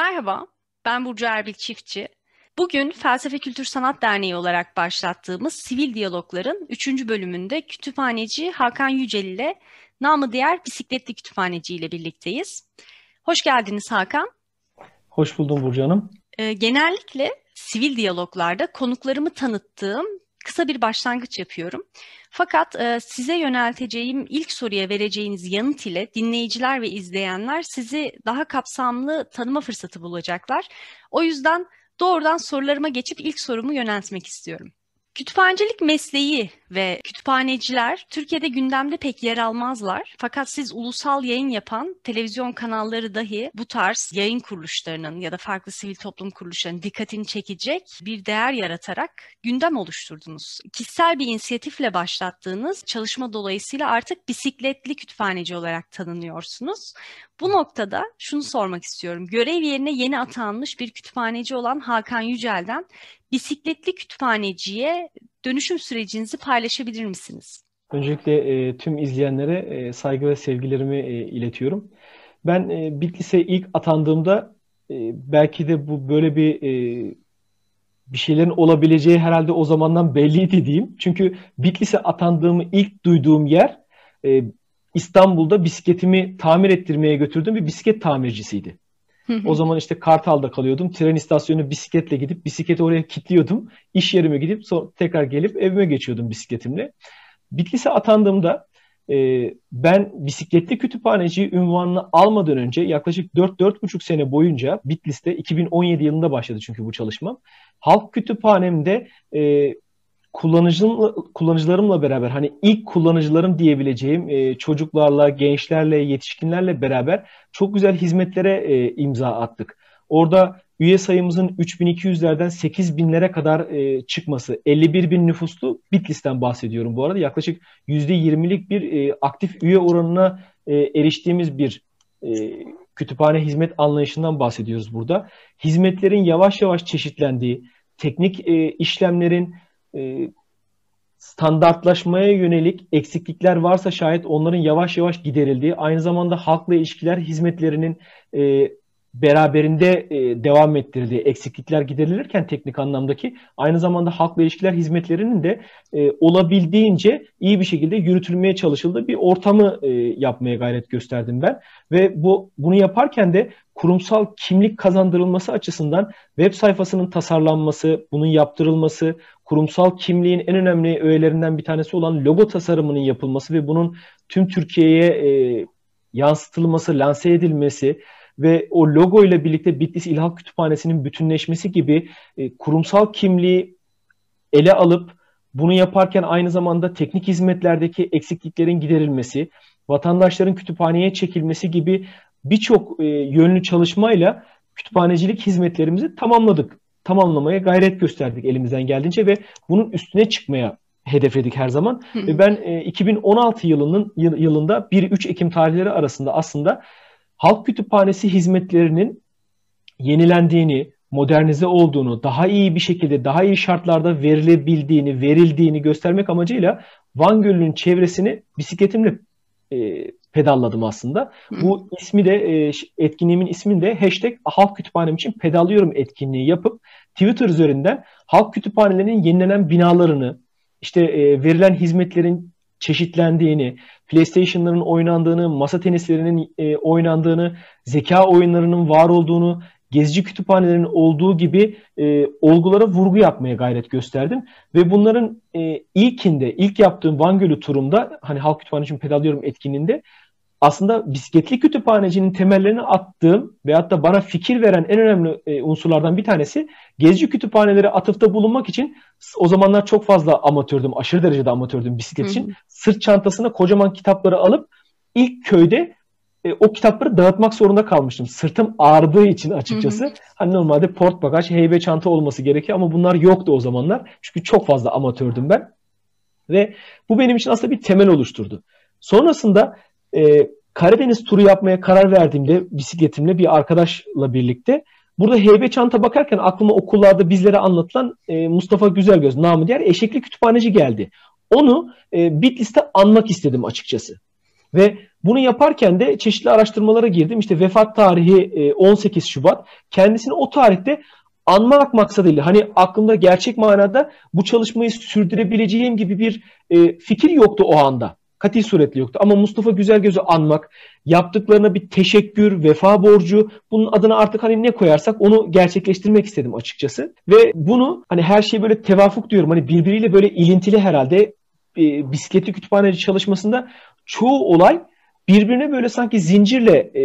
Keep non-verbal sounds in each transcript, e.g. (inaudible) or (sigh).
Merhaba, ben Burcu Erbil Çiftçi. Bugün Felsefe Kültür Sanat Derneği olarak başlattığımız Sivil Diyalogların 3. bölümünde kütüphaneci Hakan Yücel ile namı diğer bisikletli kütüphaneci ile birlikteyiz. Hoş geldiniz Hakan. Hoş buldum Burcu Hanım. Ee, genellikle sivil diyaloglarda konuklarımı tanıttığım kısa bir başlangıç yapıyorum. Fakat e, size yönelteceğim ilk soruya vereceğiniz yanıt ile dinleyiciler ve izleyenler sizi daha kapsamlı tanıma fırsatı bulacaklar. O yüzden doğrudan sorularıma geçip ilk sorumu yöneltmek istiyorum. Kütüphanecilik mesleği ve kütüphaneciler Türkiye'de gündemde pek yer almazlar. Fakat siz ulusal yayın yapan televizyon kanalları dahi bu tarz yayın kuruluşlarının ya da farklı sivil toplum kuruluşlarının dikkatini çekecek bir değer yaratarak gündem oluşturdunuz. Kişisel bir inisiyatifle başlattığınız çalışma dolayısıyla artık bisikletli kütüphaneci olarak tanınıyorsunuz. Bu noktada şunu sormak istiyorum. Görev yerine yeni atanmış bir kütüphaneci olan Hakan Yücel'den bisikletli kütüphaneciye dönüşüm sürecinizi paylaşabilir misiniz? Öncelikle e, tüm izleyenlere e, saygı ve sevgilerimi e, iletiyorum. Ben e, Bitlis'e ilk atandığımda e, belki de bu böyle bir e, bir şeylerin olabileceği herhalde o zamandan belliydi diyeyim. Çünkü Bitlis'e atandığımı ilk duyduğum yer e, İstanbul'da bisikletimi tamir ettirmeye götürdüğüm bir bisiklet tamircisiydi. O zaman işte Kartal'da kalıyordum. Tren istasyonuna bisikletle gidip bisikleti oraya kilitliyordum. İş yerime gidip sonra tekrar gelip evime geçiyordum bisikletimle. Bitlis'e atandığımda e, ben bisikletli kütüphaneci ünvanını almadan önce yaklaşık 4-4,5 sene boyunca Bitlis'te 2017 yılında başladı çünkü bu çalışmam. Halk kütüphanemde e, kullanıcım, kullanıcılarımla beraber hani ilk kullanıcılarım diyebileceğim e, çocuklarla, gençlerle, yetişkinlerle beraber çok güzel hizmetlere e, imza attık. Orada üye sayımızın 3200'lerden 8000'lere kadar e, çıkması, 51 bin nüfuslu Bitlis'ten bahsediyorum bu arada. Yaklaşık %20'lik bir e, aktif üye oranına e, eriştiğimiz bir e, kütüphane hizmet anlayışından bahsediyoruz burada. Hizmetlerin yavaş yavaş çeşitlendiği, teknik e, işlemlerin e, standartlaşmaya yönelik eksiklikler varsa şayet onların yavaş yavaş giderildiği, aynı zamanda halkla ilişkiler hizmetlerinin e, beraberinde e, devam ettirildiği, eksiklikler giderilirken teknik anlamdaki aynı zamanda halkla ilişkiler hizmetlerinin de e, olabildiğince iyi bir şekilde yürütülmeye çalışıldığı bir ortamı e, yapmaya gayret gösterdim ben. Ve bu bunu yaparken de kurumsal kimlik kazandırılması açısından web sayfasının tasarlanması, bunun yaptırılması, kurumsal kimliğin en önemli öğelerinden bir tanesi olan logo tasarımının yapılması ve bunun tüm Türkiye'ye e, yansıtılması, lanse edilmesi ve o logo ile birlikte Bitlis İlhak Kütüphanesi'nin bütünleşmesi gibi e, kurumsal kimliği ele alıp bunu yaparken aynı zamanda teknik hizmetlerdeki eksikliklerin giderilmesi, vatandaşların kütüphaneye çekilmesi gibi birçok e, yönlü çalışmayla kütüphanecilik hizmetlerimizi tamamladık tamamlamaya gayret gösterdik elimizden geldiğince ve bunun üstüne çıkmaya hedefledik her zaman. Ve ben e, 2016 yılının yılında 1-3 Ekim tarihleri arasında aslında halk kütüphanesi hizmetlerinin yenilendiğini, modernize olduğunu, daha iyi bir şekilde, daha iyi şartlarda verilebildiğini, verildiğini göstermek amacıyla Van Gölü'nün çevresini bisikletimle e, pedalladım aslında. Hı. Bu ismi de e, etkinliğimin ismini de hashtag halk kütüphanem için pedallıyorum etkinliği yapıp Twitter üzerinden halk kütüphanelerinin yenilenen binalarını, işte e, verilen hizmetlerin çeşitlendiğini, PlayStation'ların oynandığını, masa tenislerinin e, oynandığını, zeka oyunlarının var olduğunu, gezici kütüphanelerin olduğu gibi e, olgulara vurgu yapmaya gayret gösterdim. Ve bunların e, ilkinde, ilk yaptığım Van Gölü turumda, hani Halk Kütüphanesi pedallıyorum etkinliğinde aslında bisikletli kütüphanecinin temellerini attığım veyahut da bana fikir veren en önemli e, unsurlardan bir tanesi gezici kütüphaneleri atıfta bulunmak için o zamanlar çok fazla amatördüm, aşırı derecede amatördüm bisiklet için. Hı hı. Sırt çantasına kocaman kitapları alıp ilk köyde e, o kitapları dağıtmak zorunda kalmıştım. Sırtım ağrıdığı için açıkçası. Hı hı. Hani normalde port bagaj, heybe çanta olması gerekiyor ama bunlar yoktu o zamanlar. Çünkü çok fazla amatördüm ben. Ve bu benim için aslında bir temel oluşturdu. Sonrasında e, Karadeniz turu yapmaya karar verdiğimde bisikletimle bir arkadaşla birlikte burada heybe çanta bakarken aklıma okullarda bizlere anlatılan e, Mustafa Güzelgöz namı diğer eşekli kütüphaneci geldi. Onu e, Bitlis'te anmak istedim açıkçası. Ve bunu yaparken de çeşitli araştırmalara girdim. İşte vefat tarihi 18 Şubat. Kendisini o tarihte anmak maksadıyla hani aklımda gerçek manada bu çalışmayı sürdürebileceğim gibi bir e, fikir yoktu o anda. Kati suretle yoktu. Ama Mustafa Güzelgöz'ü anmak, yaptıklarına bir teşekkür, vefa borcu, bunun adına artık hani ne koyarsak onu gerçekleştirmek istedim açıkçası. Ve bunu hani her şey böyle tevafuk diyorum. Hani birbiriyle böyle ilintili herhalde e, bisikletli kütüphaneci çalışmasında çoğu olay birbirine böyle sanki zincirle e,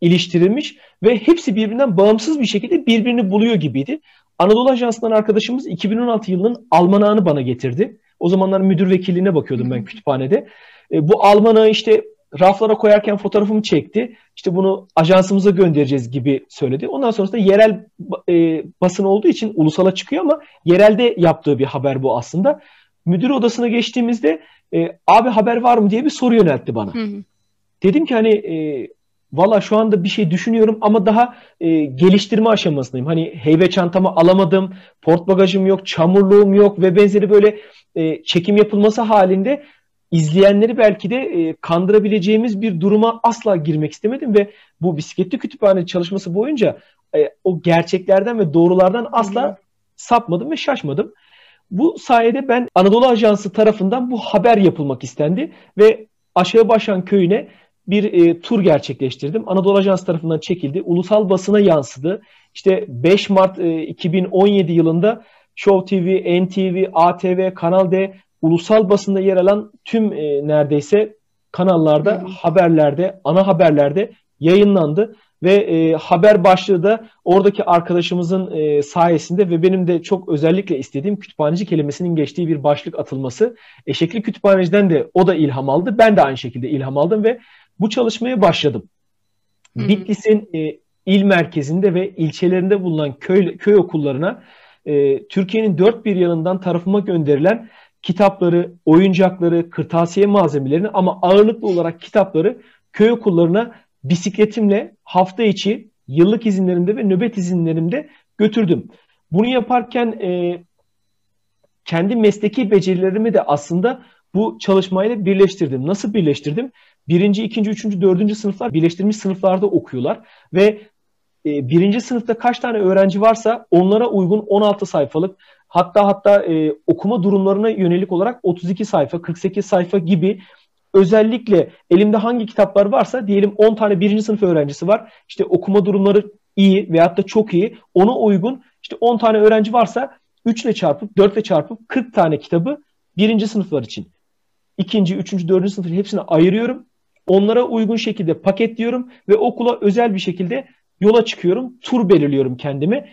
iliştirilmiş ve hepsi birbirinden bağımsız bir şekilde birbirini buluyor gibiydi. Anadolu Ajansı'ndan arkadaşımız 2016 yılının almanağını bana getirdi. O zamanlar müdür vekilliğine bakıyordum ben kütüphanede. E, bu almanağı işte raflara koyarken fotoğrafımı çekti. İşte bunu ajansımıza göndereceğiz gibi söyledi. Ondan sonrasında yerel e, basın olduğu için ulusala çıkıyor ama yerelde yaptığı bir haber bu aslında. Müdür odasına geçtiğimizde e, abi haber var mı diye bir soru yöneltti bana. Hı hı. Dedim ki hani e, Valla şu anda bir şey düşünüyorum ama daha e, geliştirme aşamasındayım. Hani heybe çantamı alamadım, port bagajım yok, çamurluğum yok ve benzeri böyle e, çekim yapılması halinde izleyenleri belki de e, kandırabileceğimiz bir duruma asla girmek istemedim ve bu bisikletli kütüphane çalışması boyunca e, o gerçeklerden ve doğrulardan asla sapmadım ve şaşmadım. Bu sayede ben Anadolu Ajansı tarafından bu haber yapılmak istendi ve Aşağı Başan köyüne bir e, tur gerçekleştirdim. Anadolu Ajans tarafından çekildi. Ulusal basına yansıdı. İşte 5 Mart e, 2017 yılında Show TV, NTV, ATV, Kanal D ulusal basında yer alan tüm e, neredeyse kanallarda, hı haberlerde, ana haberlerde yayınlandı ve e, haber başlığı da oradaki arkadaşımızın e, sayesinde ve benim de çok özellikle istediğim kütüphaneci kelimesinin geçtiği bir başlık atılması. Eşekli kütüphaneciden de o da ilham aldı. Ben de aynı şekilde ilham aldım ve bu çalışmaya başladım. Hı-hı. Bitlis'in e, il merkezinde ve ilçelerinde bulunan köy, köy okullarına e, Türkiye'nin dört bir yanından tarafıma gönderilen kitapları, oyuncakları, kırtasiye malzemelerini ama ağırlıklı olarak kitapları köy okullarına bisikletimle hafta içi yıllık izinlerimde ve nöbet izinlerimde götürdüm. Bunu yaparken e, kendi mesleki becerilerimi de aslında bu çalışmayla birleştirdim. Nasıl birleştirdim? Birinci, ikinci, üçüncü, dördüncü sınıflar birleştirilmiş sınıflarda okuyorlar ve e, birinci sınıfta kaç tane öğrenci varsa onlara uygun 16 sayfalık hatta hatta e, okuma durumlarına yönelik olarak 32 sayfa, 48 sayfa gibi özellikle elimde hangi kitaplar varsa diyelim 10 tane birinci sınıf öğrencisi var. İşte okuma durumları iyi veyahut da çok iyi. Ona uygun işte 10 tane öğrenci varsa 3 ile çarpıp 4 ile çarpıp 40 tane kitabı birinci sınıflar için. İkinci, üçüncü, dördüncü sınıf hepsini ayırıyorum. Onlara uygun şekilde paketliyorum ve okula özel bir şekilde yola çıkıyorum. Tur belirliyorum kendime.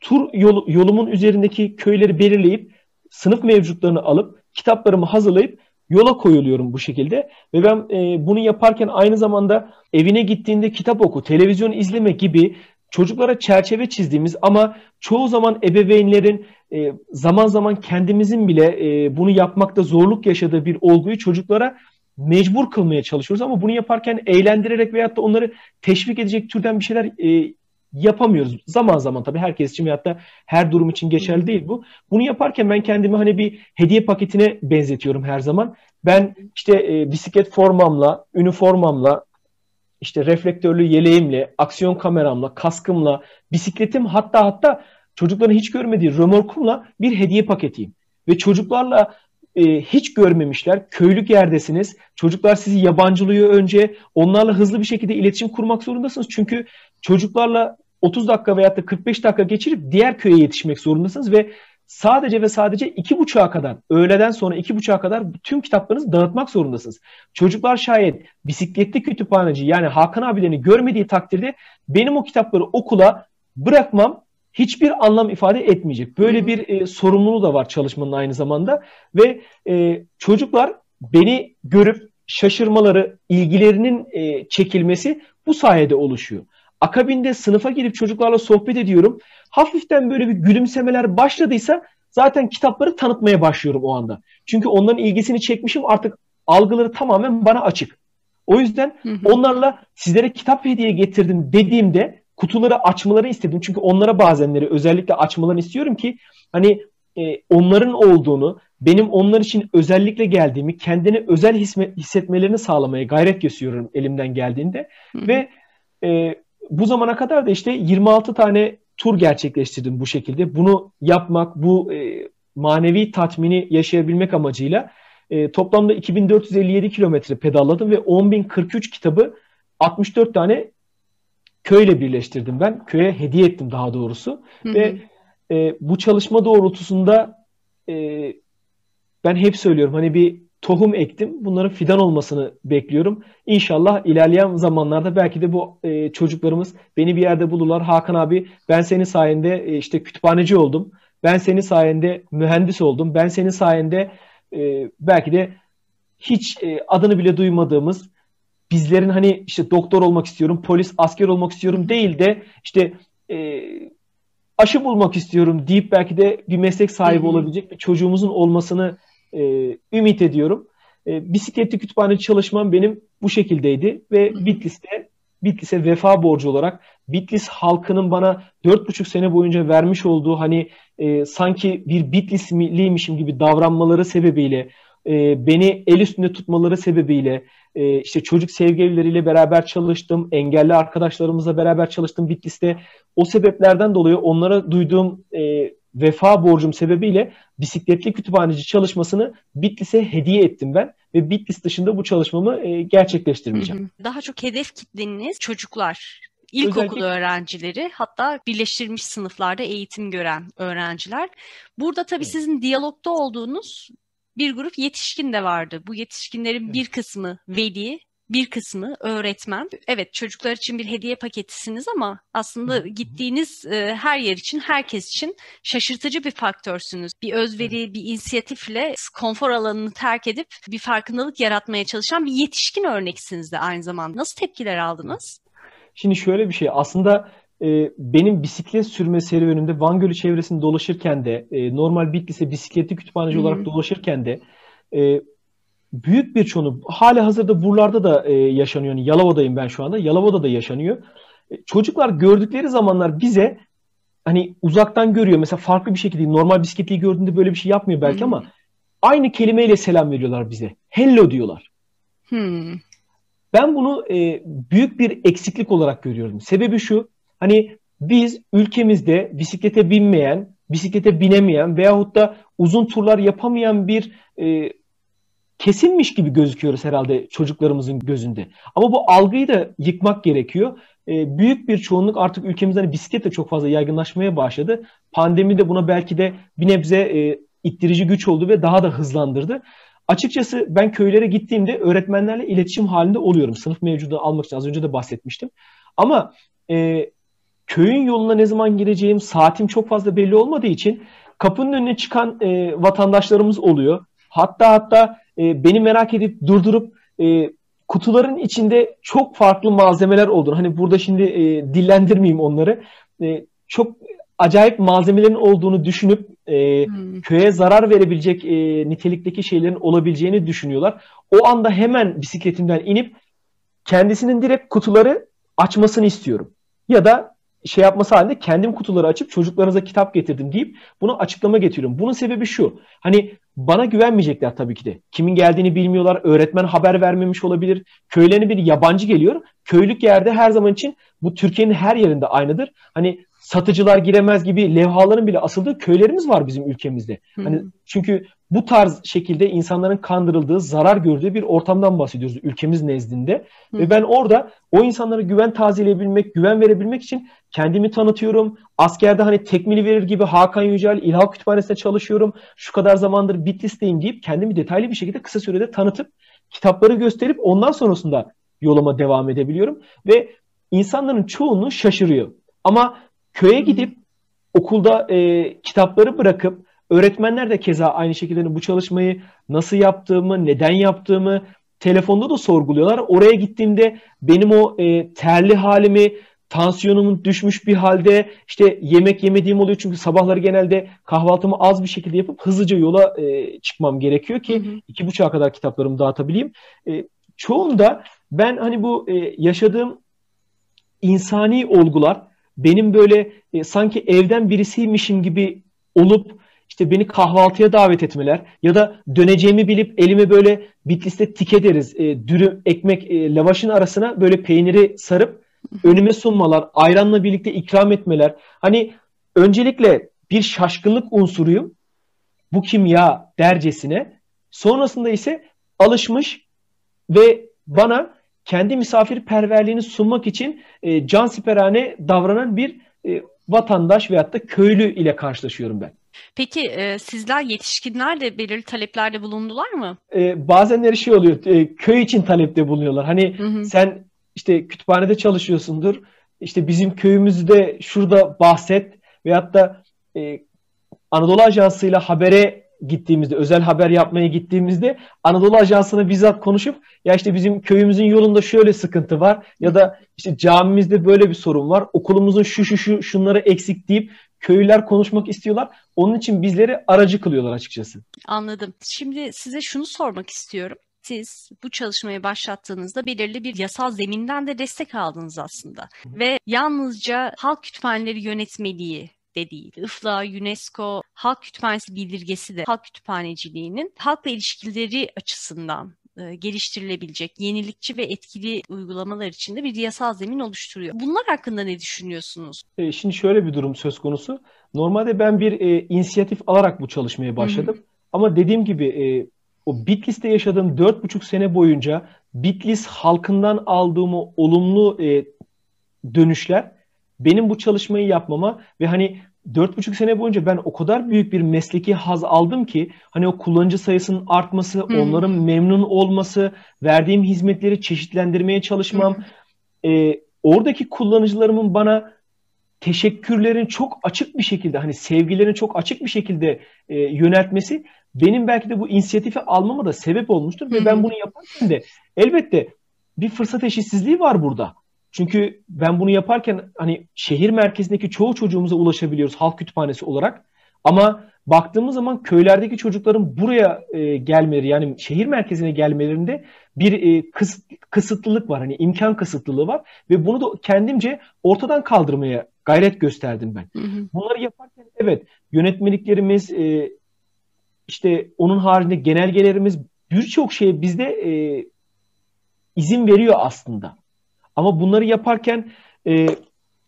Tur yol, yolumun üzerindeki köyleri belirleyip sınıf mevcutlarını alıp kitaplarımı hazırlayıp yola koyuluyorum bu şekilde. Ve ben e, bunu yaparken aynı zamanda evine gittiğinde kitap oku, televizyon izleme gibi çocuklara çerçeve çizdiğimiz ama çoğu zaman ebeveynlerin e, zaman zaman kendimizin bile e, bunu yapmakta zorluk yaşadığı bir olguyu çocuklara mecbur kılmaya çalışıyoruz ama bunu yaparken eğlendirerek veyahut da onları teşvik edecek türden bir şeyler e, yapamıyoruz. Zaman zaman tabii herkes için veyahut da her durum için geçerli değil bu. Bunu yaparken ben kendimi hani bir hediye paketine benzetiyorum her zaman. Ben işte e, bisiklet formamla, üniformamla, işte reflektörlü yeleğimle, aksiyon kameramla, kaskımla, bisikletim hatta hatta çocukların hiç görmediği römorkumla bir hediye paketiyim. Ve çocuklarla e, hiç görmemişler. Köylük yerdesiniz. Çocuklar sizi yabancılıyor önce. Onlarla hızlı bir şekilde iletişim kurmak zorundasınız. Çünkü çocuklarla 30 dakika veyahut da 45 dakika geçirip diğer köye yetişmek zorundasınız ve sadece ve sadece iki buçuğa kadar, öğleden sonra iki buçuğa kadar tüm kitaplarınızı dağıtmak zorundasınız. Çocuklar şayet bisikletli kütüphaneci yani Hakan abilerini görmediği takdirde benim o kitapları okula bırakmam hiçbir anlam ifade etmeyecek. Böyle bir e, sorumluluğu da var çalışmanın aynı zamanda ve e, çocuklar beni görüp şaşırmaları, ilgilerinin e, çekilmesi bu sayede oluşuyor. Akabinde sınıfa girip çocuklarla sohbet ediyorum. Hafiften böyle bir gülümsemeler başladıysa zaten kitapları tanıtmaya başlıyorum o anda. Çünkü onların ilgisini çekmişim artık algıları tamamen bana açık. O yüzden hı hı. onlarla sizlere kitap hediye getirdim dediğimde kutuları açmaları istedim. Çünkü onlara bazenleri özellikle açmalarını istiyorum ki hani e, onların olduğunu, benim onlar için özellikle geldiğimi, kendini özel hissetmelerini sağlamaya gayret gösteriyorum elimden geldiğinde. Hı. Ve e, bu zamana kadar da işte 26 tane tur gerçekleştirdim bu şekilde. Bunu yapmak, bu e, manevi tatmini yaşayabilmek amacıyla e, toplamda 2457 kilometre pedalladım ve 10.043 kitabı 64 tane köyle birleştirdim ben. Köye hediye ettim daha doğrusu. Hı hı. Ve e, bu çalışma doğrultusunda e, ben hep söylüyorum hani bir tohum ektim. Bunların fidan olmasını bekliyorum. İnşallah ilerleyen zamanlarda belki de bu e, çocuklarımız beni bir yerde bulurlar. Hakan abi ben senin sayende e, işte kütüphaneci oldum. Ben senin sayende mühendis oldum. Ben senin sayende e, belki de hiç e, adını bile duymadığımız bizlerin hani işte doktor olmak istiyorum, polis, asker olmak istiyorum değil de işte e, aşı bulmak istiyorum deyip belki de bir meslek sahibi olabilecek bir çocuğumuzun olmasını e, ümit ediyorum. E, bisikletli kütüphane çalışmam benim bu şekildeydi ve Bitlis'te Bitlis'e vefa borcu olarak Bitlis halkının bana dört buçuk sene boyunca vermiş olduğu hani e, sanki bir Bitlisliymişim gibi davranmaları sebebiyle e, beni el üstünde tutmaları sebebiyle e, işte çocuk sevgilileriyle beraber çalıştım, engelli arkadaşlarımızla beraber çalıştım Bitlis'te. O sebeplerden dolayı onlara duyduğum e, vefa borcum sebebiyle bisikletli kütüphaneci çalışmasını Bitlis'e hediye ettim ben ve Bitlis dışında bu çalışmamı e, gerçekleştirmeyeceğim. Daha çok hedef kitleniz çocuklar. İlkokul Özellikle... öğrencileri hatta birleştirilmiş sınıflarda eğitim gören öğrenciler. Burada tabii evet. sizin diyalogda olduğunuz bir grup yetişkin de vardı. Bu yetişkinlerin bir kısmı veli, bir kısmı öğretmen. Evet çocuklar için bir hediye paketisiniz ama aslında gittiğiniz e, her yer için, herkes için şaşırtıcı bir faktörsünüz. Bir özveri, bir inisiyatifle konfor alanını terk edip bir farkındalık yaratmaya çalışan bir yetişkin örneksiniz de aynı zamanda. Nasıl tepkiler aldınız? Şimdi şöyle bir şey aslında e, benim bisiklet sürme serüvenimde Van Gölü çevresinde dolaşırken de e, normal Bitlis'e bisikletli kütüphaneci Hı-hı. olarak dolaşırken de e, büyük bir çoğunu hala hazırda buralarda da e, yaşanıyor. Yani Yalova'dayım ben şu anda. Yalova'da da yaşanıyor. E, çocuklar gördükleri zamanlar bize hani uzaktan görüyor. Mesela farklı bir şekilde normal bisikletliyi gördüğünde böyle bir şey yapmıyor belki Hı-hı. ama aynı kelimeyle selam veriyorlar bize. Hello diyorlar. Hmm. Ben bunu e, büyük bir eksiklik olarak görüyorum. Sebebi şu, hani biz ülkemizde bisiklete binmeyen, bisiklete binemeyen veyahut da uzun turlar yapamayan bir e, kesinmiş gibi gözüküyoruz herhalde çocuklarımızın gözünde. Ama bu algıyı da yıkmak gerekiyor. E, büyük bir çoğunluk artık ülkemizde hani bisiklet de çok fazla yaygınlaşmaya başladı. Pandemi de buna belki de bir nebze e, ittirici güç oldu ve daha da hızlandırdı. Açıkçası ben köylere gittiğimde öğretmenlerle iletişim halinde oluyorum. Sınıf mevcudu almak için az önce de bahsetmiştim. Ama e, köyün yoluna ne zaman gireceğim, saatim çok fazla belli olmadığı için kapının önüne çıkan e, vatandaşlarımız oluyor. Hatta hatta e, beni merak edip durdurup e, kutuların içinde çok farklı malzemeler olduğunu, hani burada şimdi e, dillendirmeyeyim onları, e, çok acayip malzemelerin olduğunu düşünüp e, hmm. köye zarar verebilecek e, nitelikteki şeylerin olabileceğini düşünüyorlar. O anda hemen bisikletimden inip kendisinin direkt kutuları açmasını istiyorum. Ya da şey yapması halinde kendim kutuları açıp çocuklarınıza kitap getirdim deyip bunu açıklama getiriyorum. Bunun sebebi şu. Hani bana güvenmeyecekler tabii ki de. Kimin geldiğini bilmiyorlar. Öğretmen haber vermemiş olabilir. Köylerine bir yabancı geliyor. Köylük yerde her zaman için bu Türkiye'nin her yerinde aynıdır. Hani satıcılar giremez gibi levhaların bile asıldığı köylerimiz var bizim ülkemizde. Hani çünkü bu tarz şekilde insanların kandırıldığı, zarar gördüğü bir ortamdan bahsediyoruz ülkemiz nezdinde. Hı. Ve ben orada o insanlara güven tazeleyebilmek, güven verebilmek için kendimi tanıtıyorum. Askerde hani tekmili verir gibi Hakan Yücel İlhak Kütüphanesi'nde çalışıyorum. Şu kadar zamandır Bitlis'teyim deyip kendimi detaylı bir şekilde kısa sürede tanıtıp kitapları gösterip ondan sonrasında yoluma devam edebiliyorum. Ve insanların çoğunu şaşırıyor. Ama köye gidip okulda e, kitapları bırakıp öğretmenler de keza aynı şekilde bu çalışmayı nasıl yaptığımı, neden yaptığımı telefonda da sorguluyorlar. Oraya gittiğimde benim o e, terli halimi, tansiyonumun düşmüş bir halde işte yemek yemediğim oluyor çünkü sabahları genelde kahvaltımı az bir şekilde yapıp hızlıca yola e, çıkmam gerekiyor ki hı hı. iki buçuğa kadar kitaplarımı dağıtabileyim. E, çoğunda ben hani bu e, yaşadığım insani olgular benim böyle e, sanki evden birisiymişim gibi olup işte beni kahvaltıya davet etmeler ya da döneceğimi bilip elime böyle Bitlis'te tike deriz e, dürüm ekmek e, lavaşın arasına böyle peyniri sarıp önüme sunmalar, ayranla birlikte ikram etmeler. Hani öncelikle bir şaşkınlık unsuruyum. Bu kim ya dercesine. Sonrasında ise alışmış ve bana kendi misafirperverliğini sunmak için e, cansiperane davranan bir e, vatandaş veyahut da köylü ile karşılaşıyorum ben. Peki e, sizler yetişkinler de belirli taleplerde bulundular mı? E, bazenleri şey oluyor, e, köy için talepte bulunuyorlar. Hani hı hı. sen işte kütüphanede çalışıyorsundur, işte bizim köyümüzde şurada bahset veyahut da e, Anadolu Ajansı'yla habere gittiğimizde, özel haber yapmaya gittiğimizde Anadolu Ajansı'na bizzat konuşup ya işte bizim köyümüzün yolunda şöyle sıkıntı var ya da işte camimizde böyle bir sorun var, okulumuzun şu şu şu şunları eksik deyip köylüler konuşmak istiyorlar. Onun için bizleri aracı kılıyorlar açıkçası. Anladım. Şimdi size şunu sormak istiyorum. Siz bu çalışmayı başlattığınızda belirli bir yasal zeminden de destek aldınız aslında. Ve yalnızca halk kütüphaneleri yönetmeliği de değil. IFLA, UNESCO, Halk Kütüphanesi bildirgesi de halk kütüphaneciliğinin halkla ilişkileri açısından e, geliştirilebilecek yenilikçi ve etkili uygulamalar için de bir yasal zemin oluşturuyor. Bunlar hakkında ne düşünüyorsunuz? E, şimdi şöyle bir durum söz konusu. Normalde ben bir e, inisiyatif alarak bu çalışmaya başladım. Hı-hı. Ama dediğim gibi e, o Bitlis'te yaşadığım dört buçuk sene boyunca Bitlis halkından aldığım o olumlu e, dönüşler benim bu çalışmayı yapmama ve hani dört buçuk sene boyunca ben o kadar büyük bir mesleki haz aldım ki hani o kullanıcı sayısının artması, hmm. onların memnun olması, verdiğim hizmetleri çeşitlendirmeye çalışmam, hmm. e, oradaki kullanıcılarımın bana teşekkürlerin çok açık bir şekilde hani sevgilerin çok açık bir şekilde e, yöneltmesi benim belki de bu inisiyatifi almama da sebep olmuştur hmm. ve ben bunu yaparken de elbette bir fırsat eşitsizliği var burada. Çünkü ben bunu yaparken hani şehir merkezindeki çoğu çocuğumuza ulaşabiliyoruz halk kütüphanesi olarak. Ama baktığımız zaman köylerdeki çocukların buraya e, gelmeleri yani şehir merkezine gelmelerinde bir e, kısıt, kısıtlılık var. Hani imkan kısıtlılığı var ve bunu da kendimce ortadan kaldırmaya gayret gösterdim ben. Hı hı. Bunları yaparken evet yönetmeliklerimiz e, işte onun haricinde genelgelerimiz birçok şeye bizde e, izin veriyor aslında. Ama bunları yaparken e,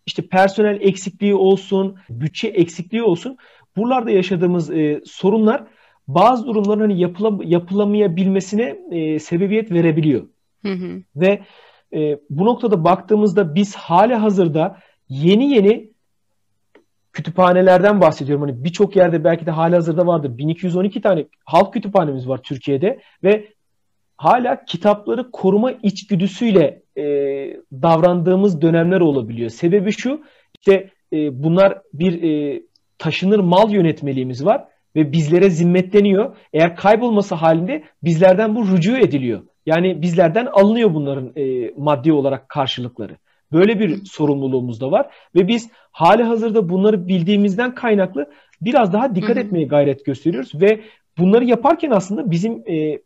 işte personel eksikliği olsun, bütçe eksikliği olsun. Buralarda yaşadığımız e, sorunlar bazı durumların hani yapılam yapılamayabilmesine e, sebebiyet verebiliyor. Hı hı. Ve e, bu noktada baktığımızda biz hali hazırda yeni yeni kütüphanelerden bahsediyorum. Hani birçok yerde belki de hali hazırda vardır. 1212 tane halk kütüphanemiz var Türkiye'de ve hala kitapları koruma içgüdüsüyle e, davrandığımız dönemler olabiliyor. Sebebi şu, işte e, bunlar bir e, taşınır mal yönetmeliğimiz var ve bizlere zimmetleniyor. Eğer kaybolması halinde bizlerden bu rücu ediliyor. Yani bizlerden alınıyor bunların e, maddi olarak karşılıkları. Böyle bir sorumluluğumuz da var ve biz hali hazırda bunları bildiğimizden kaynaklı biraz daha dikkat etmeye gayret gösteriyoruz ve bunları yaparken aslında bizim e,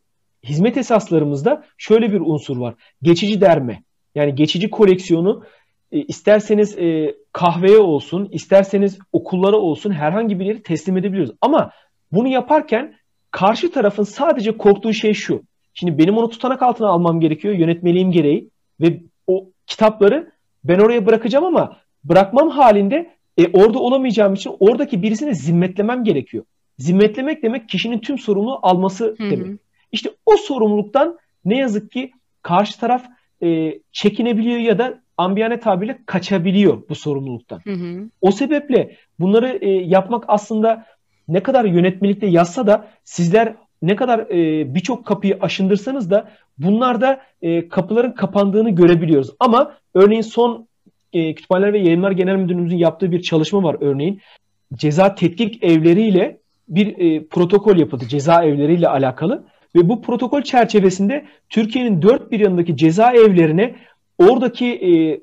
hizmet esaslarımızda şöyle bir unsur var. Geçici derme. Yani geçici koleksiyonu e, isterseniz e, kahveye olsun, isterseniz okullara olsun herhangi bir yere teslim edebiliyoruz. Ama bunu yaparken karşı tarafın sadece korktuğu şey şu. Şimdi benim onu tutanak altına almam gerekiyor yönetmeliğim gereği ve o kitapları ben oraya bırakacağım ama bırakmam halinde e, orada olamayacağım için oradaki birisini zimmetlemem gerekiyor. Zimmetlemek demek kişinin tüm sorumluluğu alması Hı-hı. demek. İşte o sorumluluktan ne yazık ki karşı taraf e, çekinebiliyor ya da ambiyane tabirle kaçabiliyor bu sorumluluktan. Hı hı. O sebeple bunları e, yapmak aslında ne kadar yönetmelikte yazsa da sizler ne kadar e, birçok kapıyı aşındırsanız da bunlarda e, kapıların kapandığını görebiliyoruz. Ama örneğin son e, Kütüphaneler ve Yayınlar Genel Müdürlüğümüzün yaptığı bir çalışma var örneğin. Ceza tetkik evleriyle bir e, protokol yapıldı ceza evleriyle alakalı. Ve bu protokol çerçevesinde Türkiye'nin dört bir yanındaki cezaevlerine oradaki e,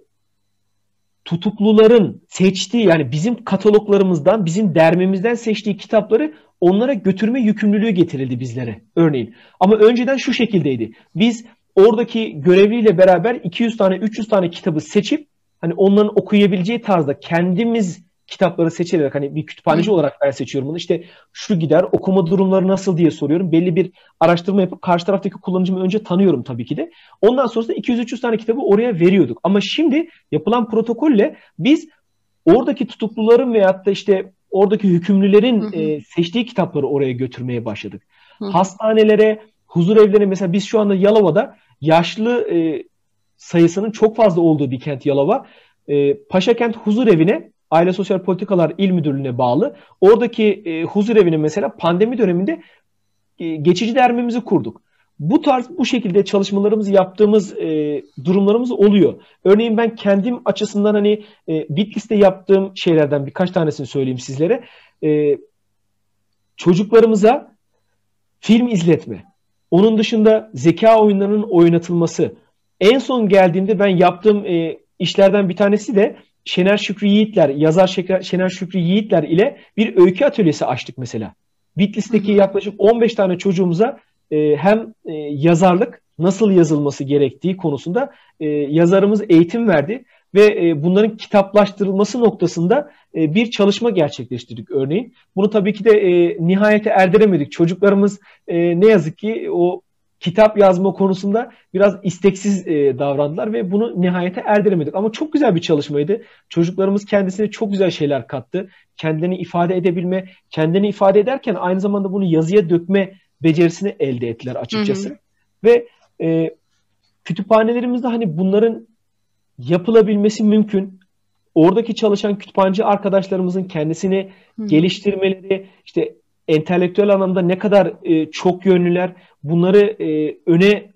tutukluların seçtiği yani bizim kataloglarımızdan, bizim dermemizden seçtiği kitapları onlara götürme yükümlülüğü getirildi bizlere örneğin. Ama önceden şu şekildeydi. Biz oradaki görevliyle beraber 200 tane 300 tane kitabı seçip hani onların okuyabileceği tarzda kendimiz kitapları seçerek hani bir kütüphaneci olarak ben seçiyorum bunu. İşte şu gider, okuma durumları nasıl diye soruyorum. Belli bir araştırma yapıp karşı taraftaki kullanıcımı önce tanıyorum tabii ki de. Ondan sonrasında 200-300 tane kitabı oraya veriyorduk. Ama şimdi yapılan protokolle biz oradaki tutukluların veyahut da işte oradaki hükümlülerin hı hı. E, seçtiği kitapları oraya götürmeye başladık. Hı hı. Hastanelere, huzur evlerine mesela biz şu anda Yalova'da yaşlı e, sayısının çok fazla olduğu bir kent Yalova. E, Paşakent Huzur Evi'ne Aile Sosyal Politikalar İl Müdürlüğü'ne bağlı. Oradaki e, huzur mesela pandemi döneminde e, geçici dermemizi kurduk. Bu tarz bu şekilde çalışmalarımızı yaptığımız e, durumlarımız oluyor. Örneğin ben kendim açısından hani e, Bitlis'te yaptığım şeylerden birkaç tanesini söyleyeyim sizlere. E, çocuklarımıza film izletme. Onun dışında zeka oyunlarının oynatılması. En son geldiğimde ben yaptığım e, işlerden bir tanesi de Şener Şükrü Yiğitler, yazar Şener Şükrü Yiğitler ile bir öykü atölyesi açtık mesela. Bitlis'teki yaklaşık 15 tane çocuğumuza e, hem e, yazarlık nasıl yazılması gerektiği konusunda e, yazarımız eğitim verdi ve e, bunların kitaplaştırılması noktasında e, bir çalışma gerçekleştirdik örneğin. Bunu tabii ki de e, nihayete erdiremedik. Çocuklarımız e, ne yazık ki o kitap yazma konusunda biraz isteksiz e, davrandılar ve bunu nihayete erdiremedik. Ama çok güzel bir çalışmaydı. Çocuklarımız kendisine çok güzel şeyler kattı. Kendilerini ifade edebilme, kendini ifade ederken aynı zamanda bunu yazıya dökme becerisini elde ettiler açıkçası. Hı hı. Ve e, kütüphanelerimizde hani bunların yapılabilmesi mümkün. Oradaki çalışan kütüphaneci arkadaşlarımızın kendisini hı. geliştirmeleri, işte entelektüel anlamda ne kadar e, çok yönlüler bunları e, öne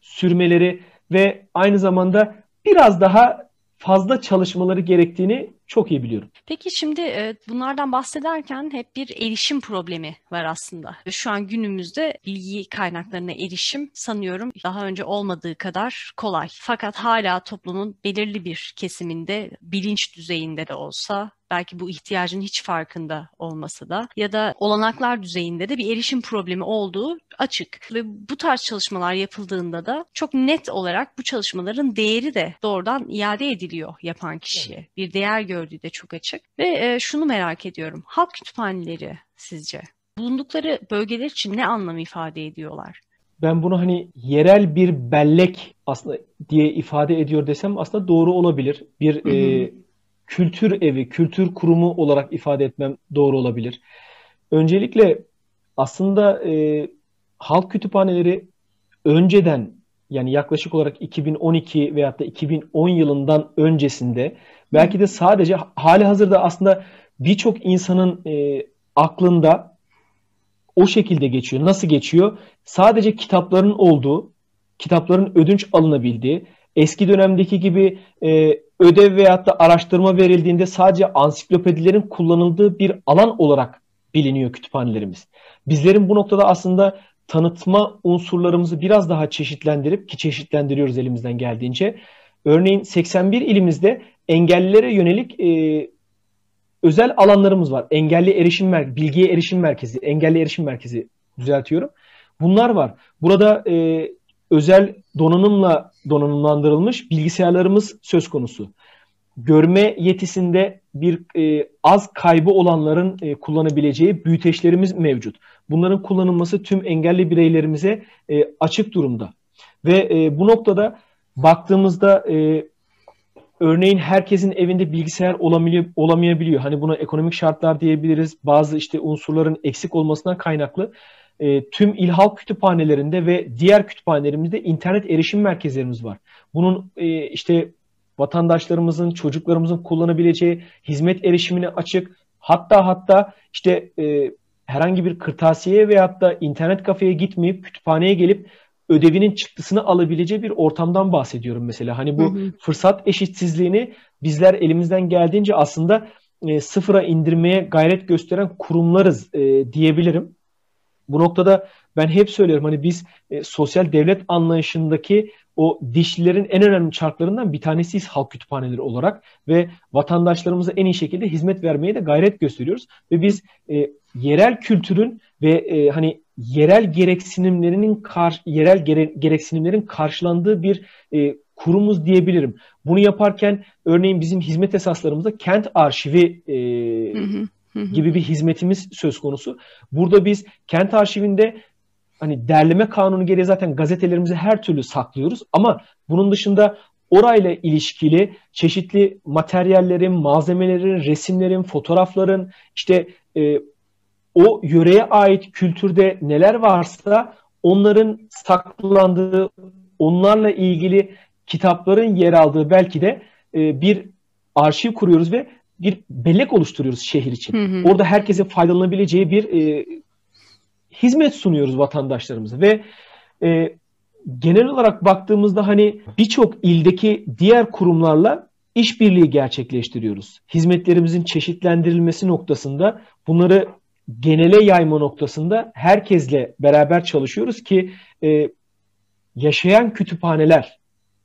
sürmeleri ve aynı zamanda biraz daha fazla çalışmaları gerektiğini çok iyi biliyorum. Peki şimdi e, bunlardan bahsederken hep bir erişim problemi var aslında. Şu an günümüzde bilgi kaynaklarına erişim sanıyorum daha önce olmadığı kadar kolay. Fakat hala toplumun belirli bir kesiminde bilinç düzeyinde de olsa belki bu ihtiyacın hiç farkında olması da ya da olanaklar düzeyinde de bir erişim problemi olduğu açık. Ve bu tarz çalışmalar yapıldığında da çok net olarak bu çalışmaların değeri de doğrudan iade ediliyor yapan kişiye. Bir değer gördüğü de çok açık. Ve e, şunu merak ediyorum. Halk kütüphaneleri sizce bulundukları bölgeler için ne anlam ifade ediyorlar? ben bunu hani yerel bir bellek aslında diye ifade ediyor desem aslında doğru olabilir. Bir hı hı. E, kültür evi, kültür kurumu olarak ifade etmem doğru olabilir. Öncelikle aslında e, halk kütüphaneleri önceden yani yaklaşık olarak 2012 veyahut da 2010 yılından öncesinde belki de sadece hali hazırda aslında birçok insanın e, aklında o şekilde geçiyor. Nasıl geçiyor? Sadece kitapların olduğu, kitapların ödünç alınabildiği, eski dönemdeki gibi e, ödev veyahut da araştırma verildiğinde sadece ansiklopedilerin kullanıldığı bir alan olarak biliniyor kütüphanelerimiz. Bizlerin bu noktada aslında tanıtma unsurlarımızı biraz daha çeşitlendirip ki çeşitlendiriyoruz elimizden geldiğince. Örneğin 81 ilimizde engellilere yönelik e, özel alanlarımız var. Engelli erişim mer bilgiye erişim merkezi, engelli erişim merkezi düzeltiyorum. Bunlar var. Burada e, özel donanımla donanımlandırılmış bilgisayarlarımız söz konusu. Görme yetisinde bir e, az kaybı olanların e, kullanabileceği büyüteçlerimiz mevcut. Bunların kullanılması tüm engelli bireylerimize e, açık durumda. Ve e, bu noktada baktığımızda e, örneğin herkesin evinde bilgisayar olamayabiliyor. Hani buna ekonomik şartlar diyebiliriz. Bazı işte unsurların eksik olmasından kaynaklı e, tüm il halk kütüphanelerinde ve diğer kütüphanelerimizde internet erişim merkezlerimiz var. Bunun e, işte vatandaşlarımızın, çocuklarımızın kullanabileceği hizmet erişimine açık. Hatta hatta işte e, herhangi bir kırtasiye veyahut da internet kafeye gitmeyip kütüphaneye gelip ödevinin çıktısını alabileceği bir ortamdan bahsediyorum mesela. Hani bu hı hı. fırsat eşitsizliğini bizler elimizden geldiğince aslında e, sıfıra indirmeye gayret gösteren kurumlarız e, diyebilirim. Bu noktada ben hep söylüyorum hani biz e, sosyal devlet anlayışındaki o dişlilerin en önemli çarklarından bir tanesiyiz halk kütüphaneleri olarak ve vatandaşlarımıza en iyi şekilde hizmet vermeye de gayret gösteriyoruz ve biz e, yerel kültürün ve e, hani yerel gereksinimlerinin kar, yerel gere, gereksinimlerin karşılandığı bir e, kurumuz diyebilirim. Bunu yaparken örneğin bizim hizmet esaslarımızda kent arşivi e, gibi bir hizmetimiz söz konusu. Burada biz kent arşivinde hani derleme kanunu gereği zaten gazetelerimizi her türlü saklıyoruz ama bunun dışında orayla ilişkili çeşitli materyallerin, malzemelerin, resimlerin, fotoğrafların işte e, o yöreye ait kültürde neler varsa onların saklandığı, onlarla ilgili kitapların yer aldığı belki de e, bir arşiv kuruyoruz ve bir bellek oluşturuyoruz şehir için. Hı hı. Orada herkesin faydalanabileceği bir e, hizmet sunuyoruz vatandaşlarımıza ve e, genel olarak baktığımızda hani birçok ildeki diğer kurumlarla işbirliği gerçekleştiriyoruz. Hizmetlerimizin çeşitlendirilmesi noktasında bunları genele yayma noktasında herkesle beraber çalışıyoruz ki e, yaşayan kütüphaneler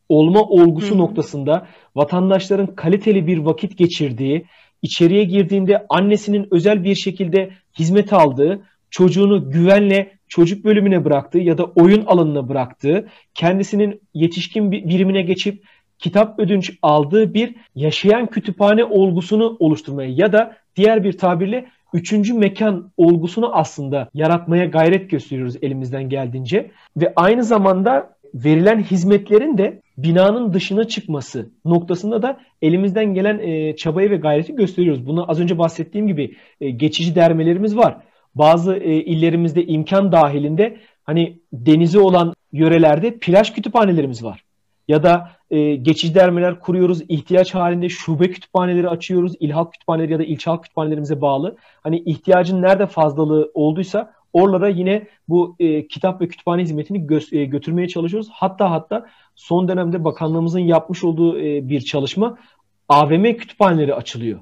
olma olgusu Hı. noktasında vatandaşların kaliteli bir vakit geçirdiği, içeriye girdiğinde annesinin özel bir şekilde hizmet aldığı, çocuğunu güvenle çocuk bölümüne bıraktığı ya da oyun alanına bıraktığı, kendisinin yetişkin birimine geçip kitap ödünç aldığı bir yaşayan kütüphane olgusunu oluşturmaya ya da diğer bir tabirle üçüncü mekan olgusunu aslında yaratmaya gayret gösteriyoruz elimizden geldiğince ve aynı zamanda verilen hizmetlerin de binanın dışına çıkması noktasında da elimizden gelen e, çabayı ve gayreti gösteriyoruz. Bunu az önce bahsettiğim gibi e, geçici dermelerimiz var. Bazı e, illerimizde imkan dahilinde hani denizi olan yörelerde plaj kütüphanelerimiz var. Ya da e, geçici dermeler kuruyoruz. ihtiyaç halinde şube kütüphaneleri açıyoruz. İlhak kütüphaneleri ya da ilçak kütüphanelerimize bağlı. Hani ihtiyacın nerede fazlalığı olduysa oralara yine bu e, kitap ve kütüphane hizmetini gö- e, götürmeye çalışıyoruz. Hatta hatta son dönemde bakanlığımızın yapmış olduğu e, bir çalışma AVM kütüphaneleri açılıyor.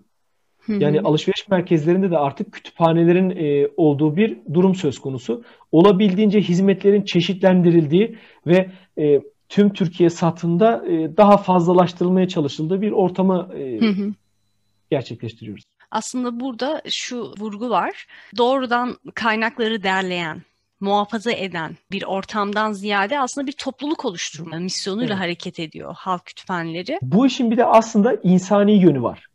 Yani alışveriş merkezlerinde de artık kütüphanelerin e, olduğu bir durum söz konusu. Olabildiğince hizmetlerin çeşitlendirildiği ve e, tüm Türkiye satında e, daha fazlalaştırılmaya çalışıldığı bir ortamı e, gerçekleştiriyoruz. Aslında burada şu vurgu var. Doğrudan kaynakları derleyen, muhafaza eden bir ortamdan ziyade aslında bir topluluk oluşturma misyonuyla evet. hareket ediyor halk kütüphaneleri. Bu işin bir de aslında insani yönü var.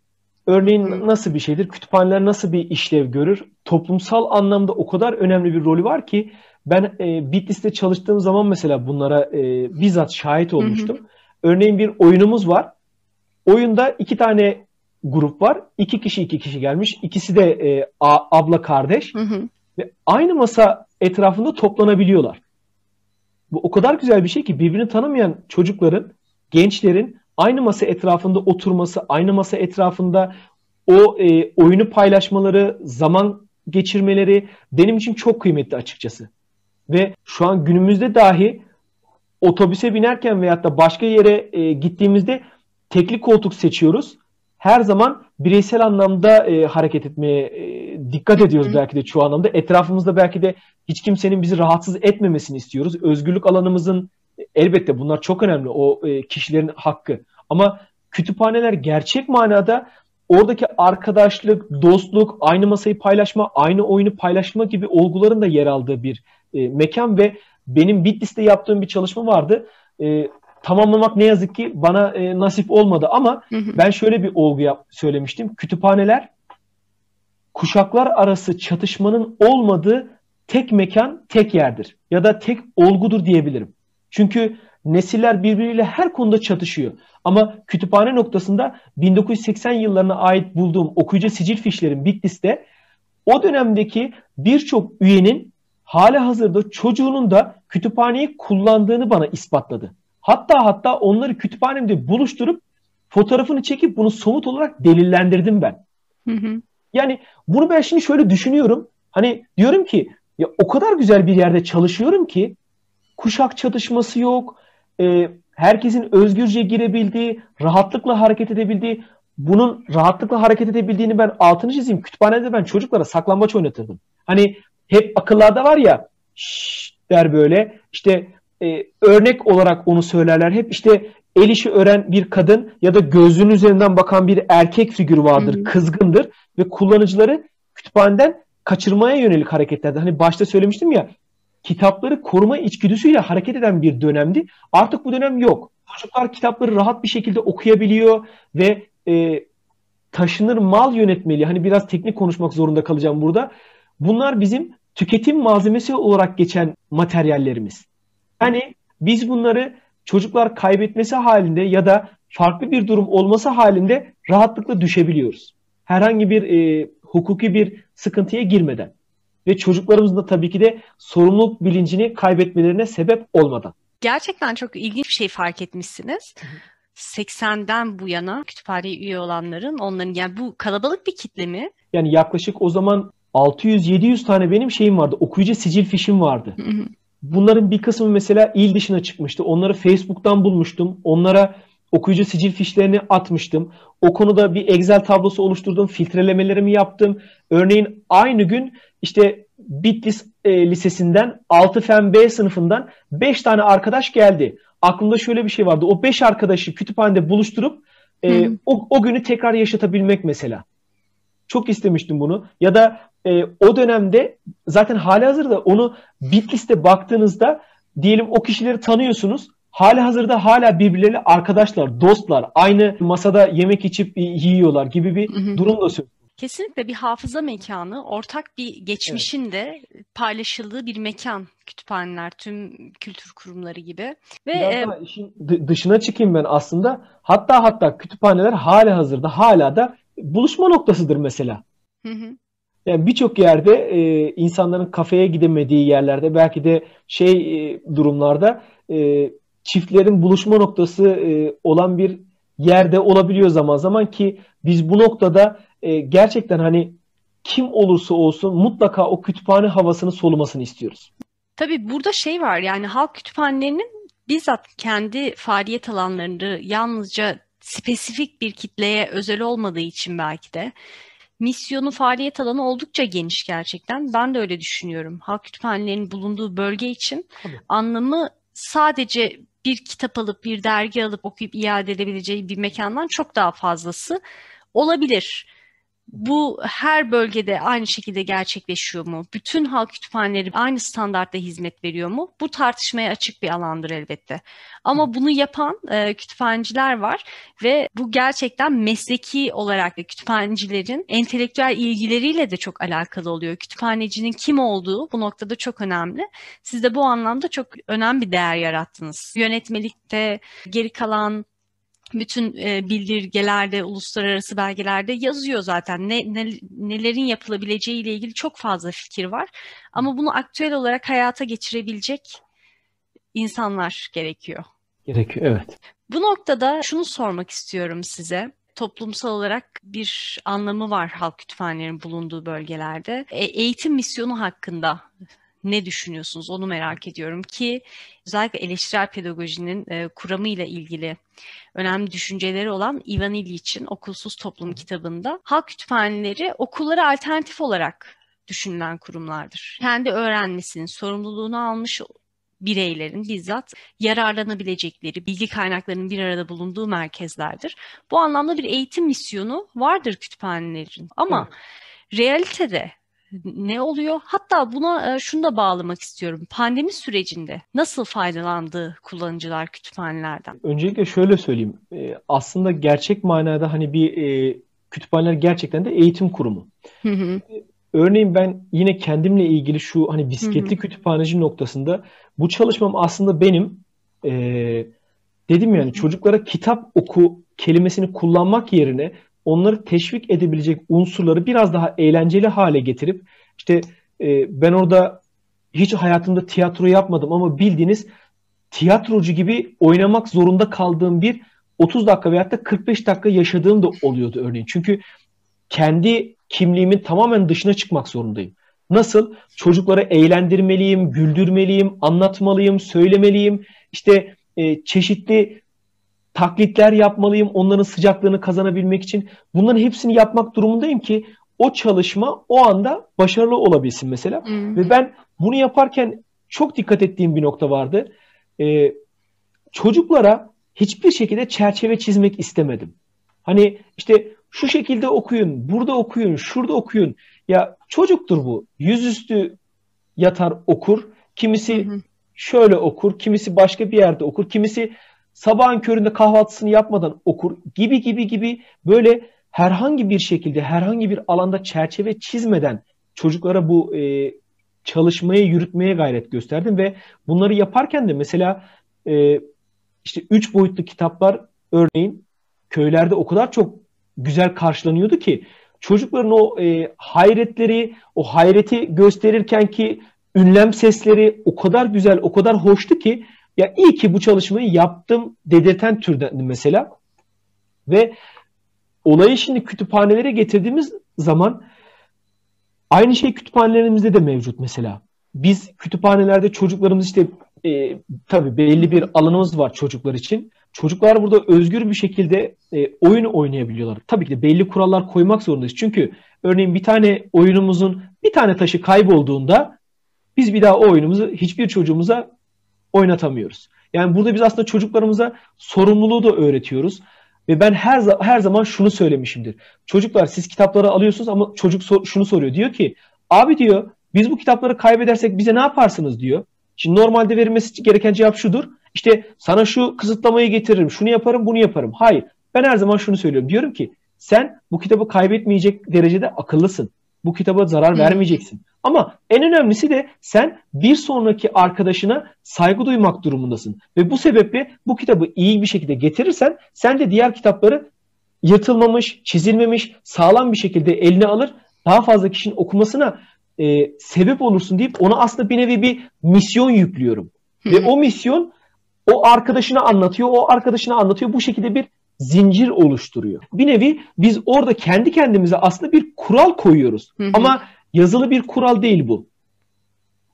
Örneğin Hı. nasıl bir şeydir? Kütüphaneler nasıl bir işlev görür? Toplumsal anlamda o kadar önemli bir rolü var ki ben e, Bitlis'te çalıştığım zaman mesela bunlara e, bizzat şahit olmuştum. Hı hı. Örneğin bir oyunumuz var. Oyunda iki tane grup var. İki kişi iki kişi gelmiş. İkisi de e, a, abla kardeş. Hı hı. Ve aynı masa etrafında toplanabiliyorlar. Bu o kadar güzel bir şey ki birbirini tanımayan çocukların, gençlerin aynı masa etrafında oturması, aynı masa etrafında o e, oyunu paylaşmaları, zaman geçirmeleri benim için çok kıymetli açıkçası. Ve şu an günümüzde dahi otobüse binerken veyahut da başka yere e, gittiğimizde tekli koltuk seçiyoruz. Her zaman bireysel anlamda e, hareket etmeye e, dikkat ediyoruz belki de çoğu anlamda. Etrafımızda belki de hiç kimsenin bizi rahatsız etmemesini istiyoruz. Özgürlük alanımızın elbette bunlar çok önemli o e, kişilerin hakkı. Ama kütüphaneler gerçek manada oradaki arkadaşlık, dostluk, aynı masayı paylaşma, aynı oyunu paylaşma gibi olguların da yer aldığı bir e, mekan ve benim Bitlis'te yaptığım bir çalışma vardı. E, tamamlamak ne yazık ki bana e, nasip olmadı ama hı hı. ben şöyle bir olgu yap, söylemiştim. Kütüphaneler kuşaklar arası çatışmanın olmadığı tek mekan, tek yerdir ya da tek olgudur diyebilirim. Çünkü nesiller birbiriyle her konuda çatışıyor. Ama kütüphane noktasında 1980 yıllarına ait bulduğum okuyucu sicil fişlerin Bitlis'te o dönemdeki birçok üyenin hali hazırda çocuğunun da kütüphaneyi kullandığını bana ispatladı. Hatta hatta onları kütüphanemde buluşturup fotoğrafını çekip bunu somut olarak delillendirdim ben. Hı hı. Yani bunu ben şimdi şöyle düşünüyorum. Hani diyorum ki ya o kadar güzel bir yerde çalışıyorum ki kuşak çatışması yok. E, herkesin özgürce girebildiği, rahatlıkla hareket edebildiği, bunun rahatlıkla hareket edebildiğini ben altını çizeyim. Kütüphanede ben çocuklara saklambaç oynatırdım. Hani hep akıllarda var ya der böyle işte e, örnek olarak onu söylerler. Hep işte el işi öğren bir kadın ya da gözlüğün üzerinden bakan bir erkek figürü vardır. Hı-hı. Kızgındır ve kullanıcıları kütüphaneden kaçırmaya yönelik hareketlerde. Hani başta söylemiştim ya kitapları koruma içgüdüsüyle hareket eden bir dönemdi. Artık bu dönem yok. Çocuklar kitapları rahat bir şekilde okuyabiliyor ve e, taşınır mal yönetmeliği, hani biraz teknik konuşmak zorunda kalacağım burada. Bunlar bizim tüketim malzemesi olarak geçen materyallerimiz. Yani biz bunları çocuklar kaybetmesi halinde ya da farklı bir durum olması halinde rahatlıkla düşebiliyoruz. Herhangi bir e, hukuki bir sıkıntıya girmeden ve çocuklarımızın da tabii ki de sorumluluk bilincini kaybetmelerine sebep olmadan. Gerçekten çok ilginç bir şey fark etmişsiniz. 80'den bu yana kütüphaneye üye olanların onların yani bu kalabalık bir kitle mi? Yani yaklaşık o zaman 600-700 tane benim şeyim vardı. Okuyucu sicil fişim vardı. Bunların bir kısmı mesela il dışına çıkmıştı. Onları Facebook'tan bulmuştum. Onlara okuyucu sicil fişlerini atmıştım. O konuda bir Excel tablosu oluşturdum. Filtrelemelerimi yaptım. Örneğin aynı gün işte Bitlis e, Lisesi'nden 6 Fen B sınıfından 5 tane arkadaş geldi. Aklımda şöyle bir şey vardı. O 5 arkadaşı kütüphanede buluşturup e, o, o günü tekrar yaşatabilmek mesela. Çok istemiştim bunu. Ya da e, o dönemde zaten hali hazırda onu Bitlis'te baktığınızda diyelim o kişileri tanıyorsunuz. Hali hazırda hala birbirleriyle arkadaşlar, dostlar, aynı masada yemek içip yiyorlar gibi bir durum da söz Kesinlikle bir hafıza mekanı, ortak bir geçmişin evet. de paylaşıldığı bir mekan kütüphaneler, tüm kültür kurumları gibi. Ve Biraz e, işin dışına çıkayım ben aslında. Hatta hatta kütüphaneler hali hazırda hala da buluşma noktasıdır mesela. Hı hı. Yani birçok yerde e, insanların kafeye gidemediği yerlerde belki de şey e, durumlarda e, çiftlerin buluşma noktası e, olan bir yerde olabiliyor zaman zaman ki biz bu noktada e, gerçekten hani kim olursa olsun mutlaka o kütüphane havasını solumasını istiyoruz. Tabii burada şey var yani halk kütüphanelerinin bizzat kendi faaliyet alanlarını yalnızca spesifik bir kitleye özel olmadığı için belki de misyonu faaliyet alanı oldukça geniş gerçekten. Ben de öyle düşünüyorum. Halk kütüphanelerinin bulunduğu bölge için Tabii. anlamı sadece bir kitap alıp bir dergi alıp okuyup iade edebileceği bir mekandan çok daha fazlası olabilir. Bu her bölgede aynı şekilde gerçekleşiyor mu? Bütün halk kütüphaneleri aynı standartta hizmet veriyor mu? Bu tartışmaya açık bir alandır elbette. Ama bunu yapan e, kütüphaneciler var ve bu gerçekten mesleki olarak da kütüphanecilerin entelektüel ilgileriyle de çok alakalı oluyor. Kütüphanecinin kim olduğu bu noktada çok önemli. Siz de bu anlamda çok önemli bir değer yarattınız. Yönetmelikte geri kalan bütün e, bildirgelerde, uluslararası belgelerde yazıyor zaten. Ne, ne, nelerin yapılabileceği ile ilgili çok fazla fikir var. Ama bunu aktüel olarak hayata geçirebilecek insanlar gerekiyor. Gerekiyor, evet. Bu noktada şunu sormak istiyorum size. Toplumsal olarak bir anlamı var halk kütüphanelerinin bulunduğu bölgelerde. E, eğitim misyonu hakkında ne düşünüyorsunuz onu merak ediyorum ki özellikle eleştirel pedagojinin e, kuramıyla ilgili önemli düşünceleri olan Ivan İlyiç'in Okulsuz Toplum kitabında halk kütüphaneleri okullara alternatif olarak düşünülen kurumlardır. Kendi öğrenmesinin sorumluluğunu almış bireylerin bizzat yararlanabilecekleri bilgi kaynaklarının bir arada bulunduğu merkezlerdir. Bu anlamda bir eğitim misyonu vardır kütüphanelerin. Ama evet. realitede ne oluyor? Hatta buna e, şunu da bağlamak istiyorum. Pandemi sürecinde nasıl faydalandı kullanıcılar kütüphanelerden? Öncelikle şöyle söyleyeyim. E, aslında gerçek manada hani bir e, kütüphaneler gerçekten de eğitim kurumu. Hı hı. Örneğin ben yine kendimle ilgili şu hani bisikletli hı hı. kütüphaneci noktasında bu çalışmam aslında benim e, dedim yani hı hı. çocuklara kitap oku kelimesini kullanmak yerine onları teşvik edebilecek unsurları biraz daha eğlenceli hale getirip işte e, ben orada hiç hayatımda tiyatro yapmadım ama bildiğiniz tiyatrocu gibi oynamak zorunda kaldığım bir 30 dakika veyahut da 45 dakika yaşadığım da oluyordu örneğin. Çünkü kendi kimliğimin tamamen dışına çıkmak zorundayım. Nasıl? Çocukları eğlendirmeliyim, güldürmeliyim, anlatmalıyım, söylemeliyim. İşte e, çeşitli taklitler yapmalıyım onların sıcaklığını kazanabilmek için. Bunların hepsini yapmak durumundayım ki o çalışma o anda başarılı olabilsin mesela. Hmm. Ve ben bunu yaparken çok dikkat ettiğim bir nokta vardı. Ee, çocuklara hiçbir şekilde çerçeve çizmek istemedim. Hani işte şu şekilde okuyun, burada okuyun, şurada okuyun. Ya çocuktur bu. Yüzüstü yatar okur. Kimisi hı şöyle okur, kimisi başka bir yerde okur, kimisi sabahın köründe kahvaltısını yapmadan okur. Gibi gibi gibi böyle herhangi bir şekilde herhangi bir alanda çerçeve çizmeden çocuklara bu e, çalışmayı yürütmeye gayret gösterdim ve bunları yaparken de mesela e, işte üç boyutlu kitaplar örneğin köylerde o kadar çok güzel karşılanıyordu ki çocukların o e, hayretleri, o hayreti gösterirken ki ünlem sesleri o kadar güzel, o kadar hoştu ki ya iyi ki bu çalışmayı yaptım dedirten türden mesela. Ve olayı şimdi kütüphanelere getirdiğimiz zaman aynı şey kütüphanelerimizde de mevcut mesela. Biz kütüphanelerde çocuklarımız işte e, tabii belli bir alanımız var çocuklar için. Çocuklar burada özgür bir şekilde e, oyun oynayabiliyorlar. Tabii ki de belli kurallar koymak zorundayız. Çünkü örneğin bir tane oyunumuzun bir tane taşı kaybolduğunda biz bir daha o oyunumuzu hiçbir çocuğumuza oynatamıyoruz. Yani burada biz aslında çocuklarımıza sorumluluğu da öğretiyoruz. Ve ben her her zaman şunu söylemişimdir. Çocuklar siz kitapları alıyorsunuz ama çocuk sor, şunu soruyor. Diyor ki abi diyor biz bu kitapları kaybedersek bize ne yaparsınız diyor. Şimdi normalde verilmesi gereken cevap şudur. İşte sana şu kısıtlamayı getiririm, şunu yaparım, bunu yaparım. Hayır. Ben her zaman şunu söylüyorum. Diyorum ki sen bu kitabı kaybetmeyecek derecede akıllısın. Bu kitaba zarar vermeyeceksin. Ama en önemlisi de sen bir sonraki arkadaşına saygı duymak durumundasın. Ve bu sebeple bu kitabı iyi bir şekilde getirirsen sen de diğer kitapları yırtılmamış, çizilmemiş, sağlam bir şekilde eline alır. Daha fazla kişinin okumasına e, sebep olursun deyip ona aslında bir nevi bir misyon yüklüyorum. Ve o misyon o arkadaşına anlatıyor, o arkadaşına anlatıyor. Bu şekilde bir zincir oluşturuyor. Bir nevi biz orada kendi kendimize aslında bir kural koyuyoruz. Ama yazılı bir kural değil bu.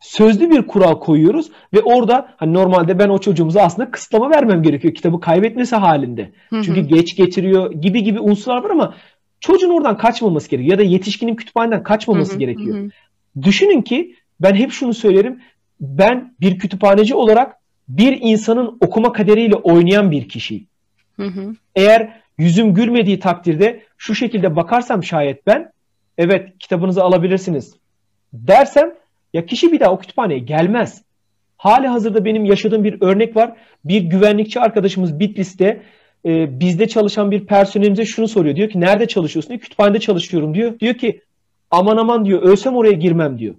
Sözlü bir kural koyuyoruz ve orada hani normalde ben o çocuğumuza aslında kısıtlama vermem gerekiyor kitabı kaybetmesi halinde. Çünkü geç getiriyor gibi gibi unsurlar var ama çocuğun oradan kaçmaması gerekiyor ya da yetişkinin kütüphaneden kaçmaması gerekiyor. Düşünün ki ben hep şunu söylerim. Ben bir kütüphaneci olarak bir insanın okuma kaderiyle oynayan bir kişiyim. Hı hı. Eğer yüzüm gülmediği takdirde şu şekilde bakarsam şayet ben evet kitabınızı alabilirsiniz dersem ya kişi bir daha o kütüphaneye gelmez. Hali hazırda benim yaşadığım bir örnek var. Bir güvenlikçi arkadaşımız Bitlis'te e, bizde çalışan bir personelimize şunu soruyor. Diyor ki nerede çalışıyorsun? Diyor, Kütüphanede çalışıyorum diyor. Diyor ki aman aman diyor ölsem oraya girmem diyor.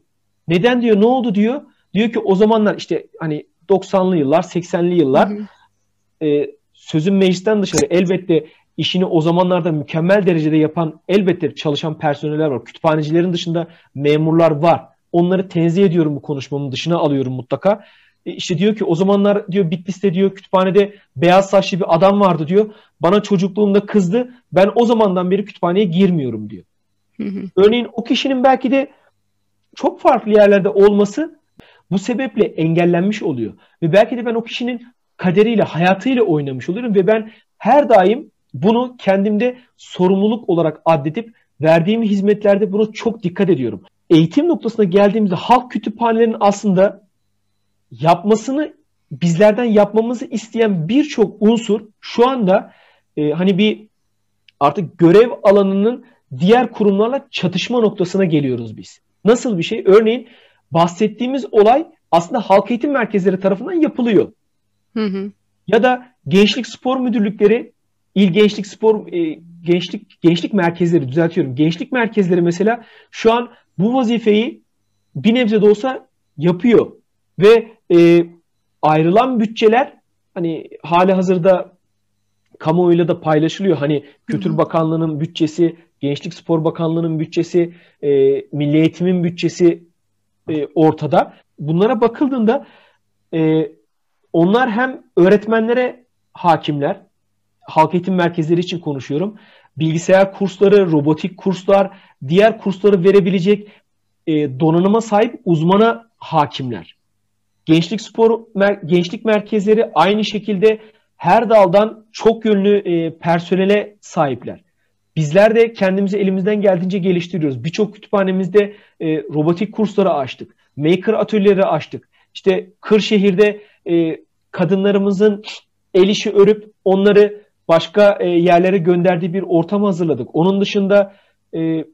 Neden diyor ne oldu diyor. Diyor ki o zamanlar işte hani 90'lı yıllar 80'li yıllar hı hı. E, sözün meclisten dışarı elbette işini o zamanlarda mükemmel derecede yapan elbette çalışan personeller var. Kütüphanecilerin dışında memurlar var. Onları tenzih ediyorum bu konuşmamın dışına alıyorum mutlaka. E işte diyor ki o zamanlar diyor Bitlis'te diyor kütüphanede beyaz saçlı bir adam vardı diyor. Bana çocukluğumda kızdı. Ben o zamandan beri kütüphaneye girmiyorum diyor. Örneğin o kişinin belki de çok farklı yerlerde olması bu sebeple engellenmiş oluyor. Ve belki de ben o kişinin kaderiyle, hayatıyla oynamış oluyorum ve ben her daim bunu kendimde sorumluluk olarak addedip verdiğim hizmetlerde buna çok dikkat ediyorum. Eğitim noktasına geldiğimizde halk kütüphanelerinin aslında yapmasını bizlerden yapmamızı isteyen birçok unsur şu anda e, hani bir artık görev alanının diğer kurumlarla çatışma noktasına geliyoruz biz. Nasıl bir şey? Örneğin bahsettiğimiz olay aslında halk eğitim merkezleri tarafından yapılıyor. Hı hı. Ya da gençlik spor müdürlükleri, il gençlik spor e, gençlik gençlik merkezleri düzeltiyorum. Gençlik merkezleri mesela şu an bu vazifeyi bir nebze de olsa yapıyor ve e, ayrılan bütçeler hani hali hazırda kamuoyuyla da paylaşılıyor. Hani Kültür Bakanlığı'nın bütçesi, Gençlik Spor Bakanlığı'nın bütçesi, e, Milli Eğitim'in bütçesi e, ortada. Bunlara bakıldığında e, onlar hem öğretmenlere hakimler, halk eğitim merkezleri için konuşuyorum. Bilgisayar kursları, robotik kurslar, diğer kursları verebilecek e, donanıma sahip uzmana hakimler. Gençlik spor mer gençlik merkezleri aynı şekilde her daldan çok yönlü e, personele sahipler. Bizler de kendimizi elimizden geldiğince geliştiriyoruz. Birçok kütüphanemizde e, robotik kursları açtık. Maker atölyeleri açtık. İşte Kırşehir'de e, kadınlarımızın el işi örüp onları başka e, yerlere gönderdiği bir ortam hazırladık. Onun dışında e,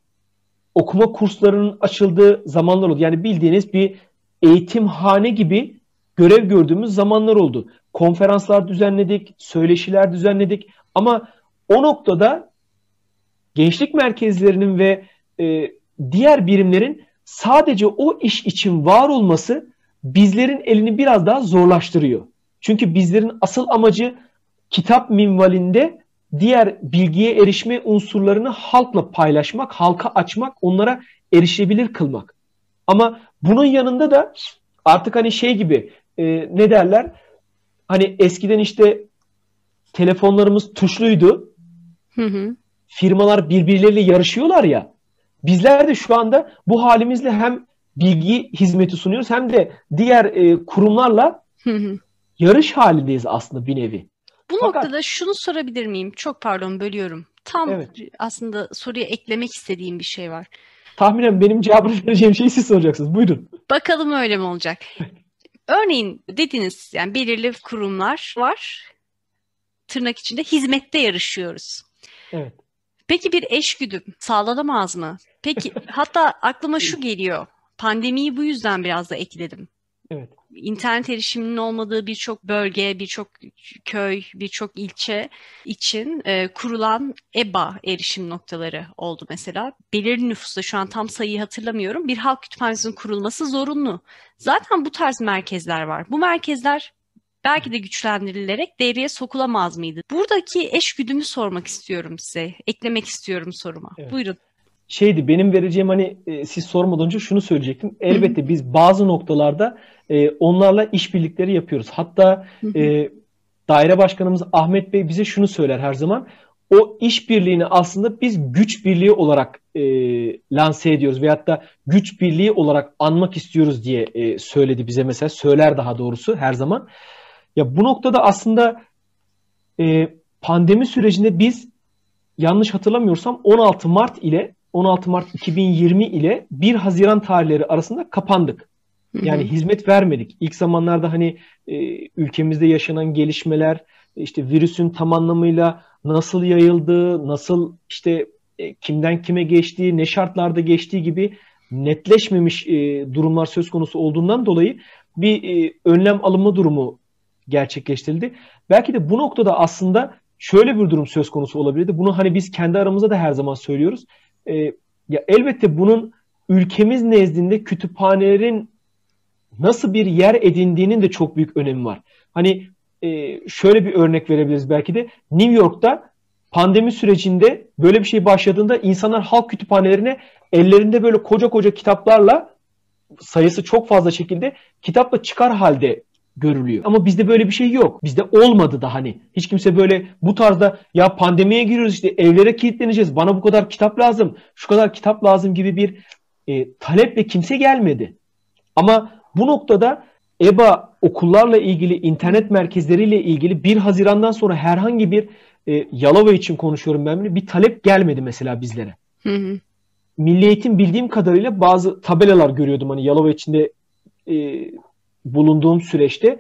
okuma kurslarının açıldığı zamanlar oldu. Yani bildiğiniz bir eğitimhane gibi görev gördüğümüz zamanlar oldu. konferanslar düzenledik, söyleşiler düzenledik ama o noktada gençlik merkezlerinin ve e, diğer birimlerin sadece o iş için var olması bizlerin elini biraz daha zorlaştırıyor. Çünkü bizlerin asıl amacı kitap minvalinde diğer bilgiye erişme unsurlarını halkla paylaşmak, halka açmak, onlara erişebilir kılmak. Ama bunun yanında da artık hani şey gibi e, ne derler? Hani eskiden işte telefonlarımız tuşluydu. Hı hı. Firmalar birbirleriyle yarışıyorlar ya. Bizler de şu anda bu halimizle hem bilgi hizmeti sunuyoruz hem de diğer e, kurumlarla hı hı. yarış halindeyiz aslında bir nevi. Bu Fakat, noktada şunu sorabilir miyim? Çok pardon bölüyorum. Tam evet. aslında soruya eklemek istediğim bir şey var. Tahminen benim cevabını (laughs) vereceğim şeyi siz soracaksınız. Buyurun. Bakalım öyle mi olacak? (laughs) Örneğin dediniz yani belirli kurumlar var. Tırnak içinde hizmette yarışıyoruz. Evet. Peki bir eşgüdüm sağlanamaz mı? Peki (laughs) hatta aklıma şu geliyor. Pandemiyi bu yüzden biraz da ekledim. Evet. İnternet erişiminin olmadığı birçok bölge, birçok köy, birçok ilçe için e, kurulan EBA erişim noktaları oldu mesela. Belirli nüfusta şu an tam sayıyı hatırlamıyorum. Bir halk kütüphanesinin kurulması zorunlu. Zaten bu tarz merkezler var. Bu merkezler belki de güçlendirilerek devreye sokulamaz mıydı? Buradaki eşgüdümü sormak istiyorum size. Eklemek istiyorum soruma. Evet. Buyurun şeydi benim vereceğim hani e, siz sormadan önce şunu söyleyecektim. Elbette biz bazı noktalarda e, onlarla işbirlikleri yapıyoruz. Hatta e, daire başkanımız Ahmet Bey bize şunu söyler her zaman. O işbirliğini aslında biz güç birliği olarak e, lanse ediyoruz veyahut da güç birliği olarak anmak istiyoruz diye e, söyledi bize mesela. Söyler daha doğrusu her zaman. Ya bu noktada aslında e, pandemi sürecinde biz yanlış hatırlamıyorsam 16 Mart ile 16 Mart 2020 ile 1 Haziran tarihleri arasında kapandık. Yani hizmet vermedik. İlk zamanlarda hani e, ülkemizde yaşanan gelişmeler, işte virüsün tam anlamıyla nasıl yayıldığı, nasıl işte e, kimden kime geçtiği, ne şartlarda geçtiği gibi netleşmemiş e, durumlar söz konusu olduğundan dolayı bir e, önlem alınma durumu gerçekleştirildi. Belki de bu noktada aslında şöyle bir durum söz konusu olabilirdi. Bunu hani biz kendi aramızda da her zaman söylüyoruz. E, ya elbette bunun ülkemiz nezdinde kütüphanelerin nasıl bir yer edindiğinin de çok büyük önemi var. Hani e, şöyle bir örnek verebiliriz belki de. New York'ta pandemi sürecinde böyle bir şey başladığında insanlar halk kütüphanelerine ellerinde böyle koca koca kitaplarla sayısı çok fazla şekilde kitapla çıkar halde görülüyor. Ama bizde böyle bir şey yok. Bizde olmadı da hani. Hiç kimse böyle bu tarzda ya pandemiye giriyoruz işte evlere kilitleneceğiz. Bana bu kadar kitap lazım. Şu kadar kitap lazım gibi bir e, taleple kimse gelmedi. Ama bu noktada EBA okullarla ilgili, internet merkezleriyle ilgili 1 Haziran'dan sonra herhangi bir e, Yalova için konuşuyorum ben bir talep gelmedi mesela bizlere. Hı hı. Milli Eğitim bildiğim kadarıyla bazı tabelalar görüyordum hani Yalova içinde e, bulunduğum süreçte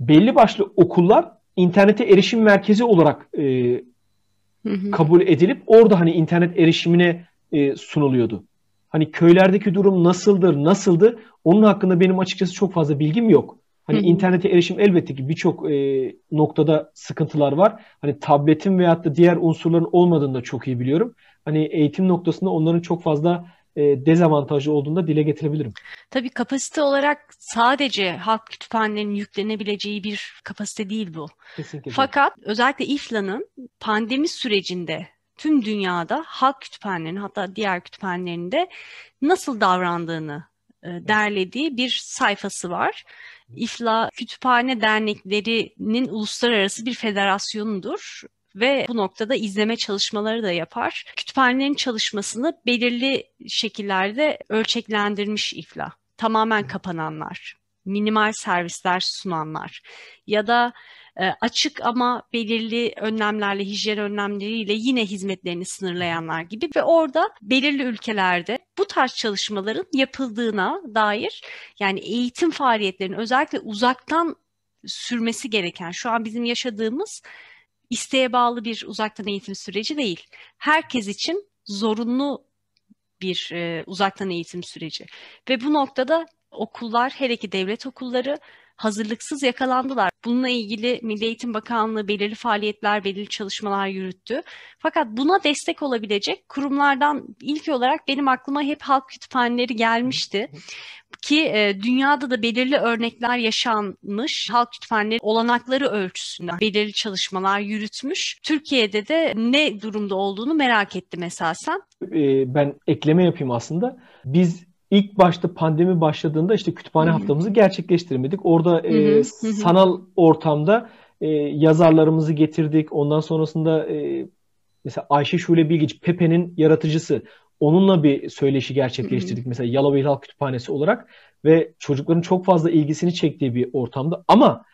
belli başlı okullar internete erişim merkezi olarak e, hı hı. kabul edilip orada hani internet erişimine e, sunuluyordu. Hani köylerdeki durum nasıldır, nasıldı? Onun hakkında benim açıkçası çok fazla bilgim yok. Hani Hı. internete erişim elbette ki birçok e, noktada sıkıntılar var. Hani tabletin veyahut da diğer unsurların olmadığını da çok iyi biliyorum. Hani eğitim noktasında onların çok fazla e, dezavantajlı olduğunu da dile getirebilirim. Tabii kapasite olarak sadece halk kütüphanelerinin yüklenebileceği bir kapasite değil bu. Kesinlikle. Fakat özellikle İFLA'nın pandemi sürecinde tüm dünyada halk kütüphanelerinin hatta diğer kütüphanelerinde nasıl davrandığını e, derlediği bir sayfası var. İFLA Kütüphane Derneklerinin uluslararası bir federasyonudur ve bu noktada izleme çalışmaları da yapar. Kütüphanelerin çalışmasını belirli şekillerde ölçeklendirmiş İFLA. Tamamen kapananlar, minimal servisler sunanlar ya da e, açık ama belirli önlemlerle, hijyen önlemleriyle yine hizmetlerini sınırlayanlar gibi ve orada belirli ülkelerde bu tarz çalışmaların yapıldığına dair yani eğitim faaliyetlerinin özellikle uzaktan sürmesi gereken şu an bizim yaşadığımız isteğe bağlı bir uzaktan eğitim süreci değil. Herkes için zorunlu bir e, uzaktan eğitim süreci. Ve bu noktada okullar, hele ki devlet okulları hazırlıksız yakalandılar. Bununla ilgili Milli Eğitim Bakanlığı belirli faaliyetler, belirli çalışmalar yürüttü. Fakat buna destek olabilecek kurumlardan ilk olarak benim aklıma hep halk kütüphaneleri gelmişti ki e, dünyada da belirli örnekler yaşanmış. Halk kütüphaneleri olanakları ölçüsünde belirli çalışmalar yürütmüş. Türkiye'de de ne durumda olduğunu merak ettim esasen. E, ben ekleme yapayım aslında. Biz ilk başta pandemi başladığında işte kütüphane Hı-hı. haftamızı gerçekleştirmedik. Orada e, sanal ortamda e, yazarlarımızı getirdik. Ondan sonrasında e, mesela Ayşe Şule Bilgiç, Pepe'nin yaratıcısı. Onunla bir söyleşi gerçekleştirdik. Hı-hı. Mesela Yalova İl Halk Kütüphanesi olarak ve çocukların çok fazla ilgisini çektiği bir ortamda. Ama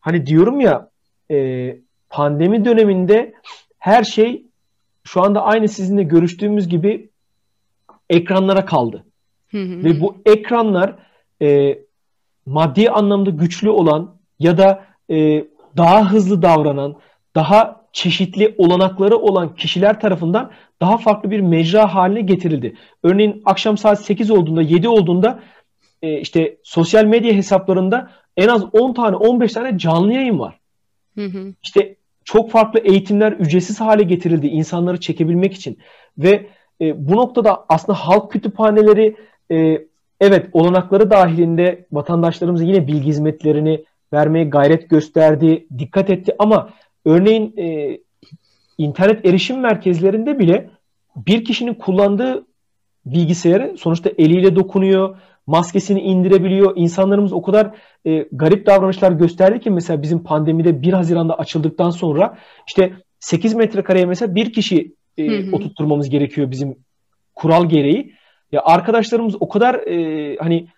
hani diyorum ya e, pandemi döneminde her şey şu anda aynı sizinle görüştüğümüz gibi ekranlara kaldı. Ve bu ekranlar e, maddi anlamda güçlü olan ya da e, daha hızlı davranan, daha çeşitli olanakları olan kişiler tarafından daha farklı bir mecra haline getirildi. Örneğin akşam saat 8 olduğunda, 7 olduğunda e, işte sosyal medya hesaplarında en az 10 tane, 15 tane canlı yayın var. Hı hı. İşte çok farklı eğitimler ücretsiz hale getirildi insanları çekebilmek için. Ve e, bu noktada aslında halk kütüphaneleri e, evet olanakları dahilinde vatandaşlarımıza yine bilgi hizmetlerini vermeye gayret gösterdi, dikkat etti ama örneğin e, internet erişim merkezlerinde bile bir kişinin kullandığı bilgisayarı sonuçta eliyle dokunuyor, maskesini indirebiliyor. İnsanlarımız o kadar e, garip davranışlar gösterdi ki mesela bizim pandemide 1 Haziran'da açıldıktan sonra işte 8 metrekareye mesela bir kişi e, hı hı. oturtturmamız gerekiyor bizim kural gereği. Ya arkadaşlarımız o kadar e, hani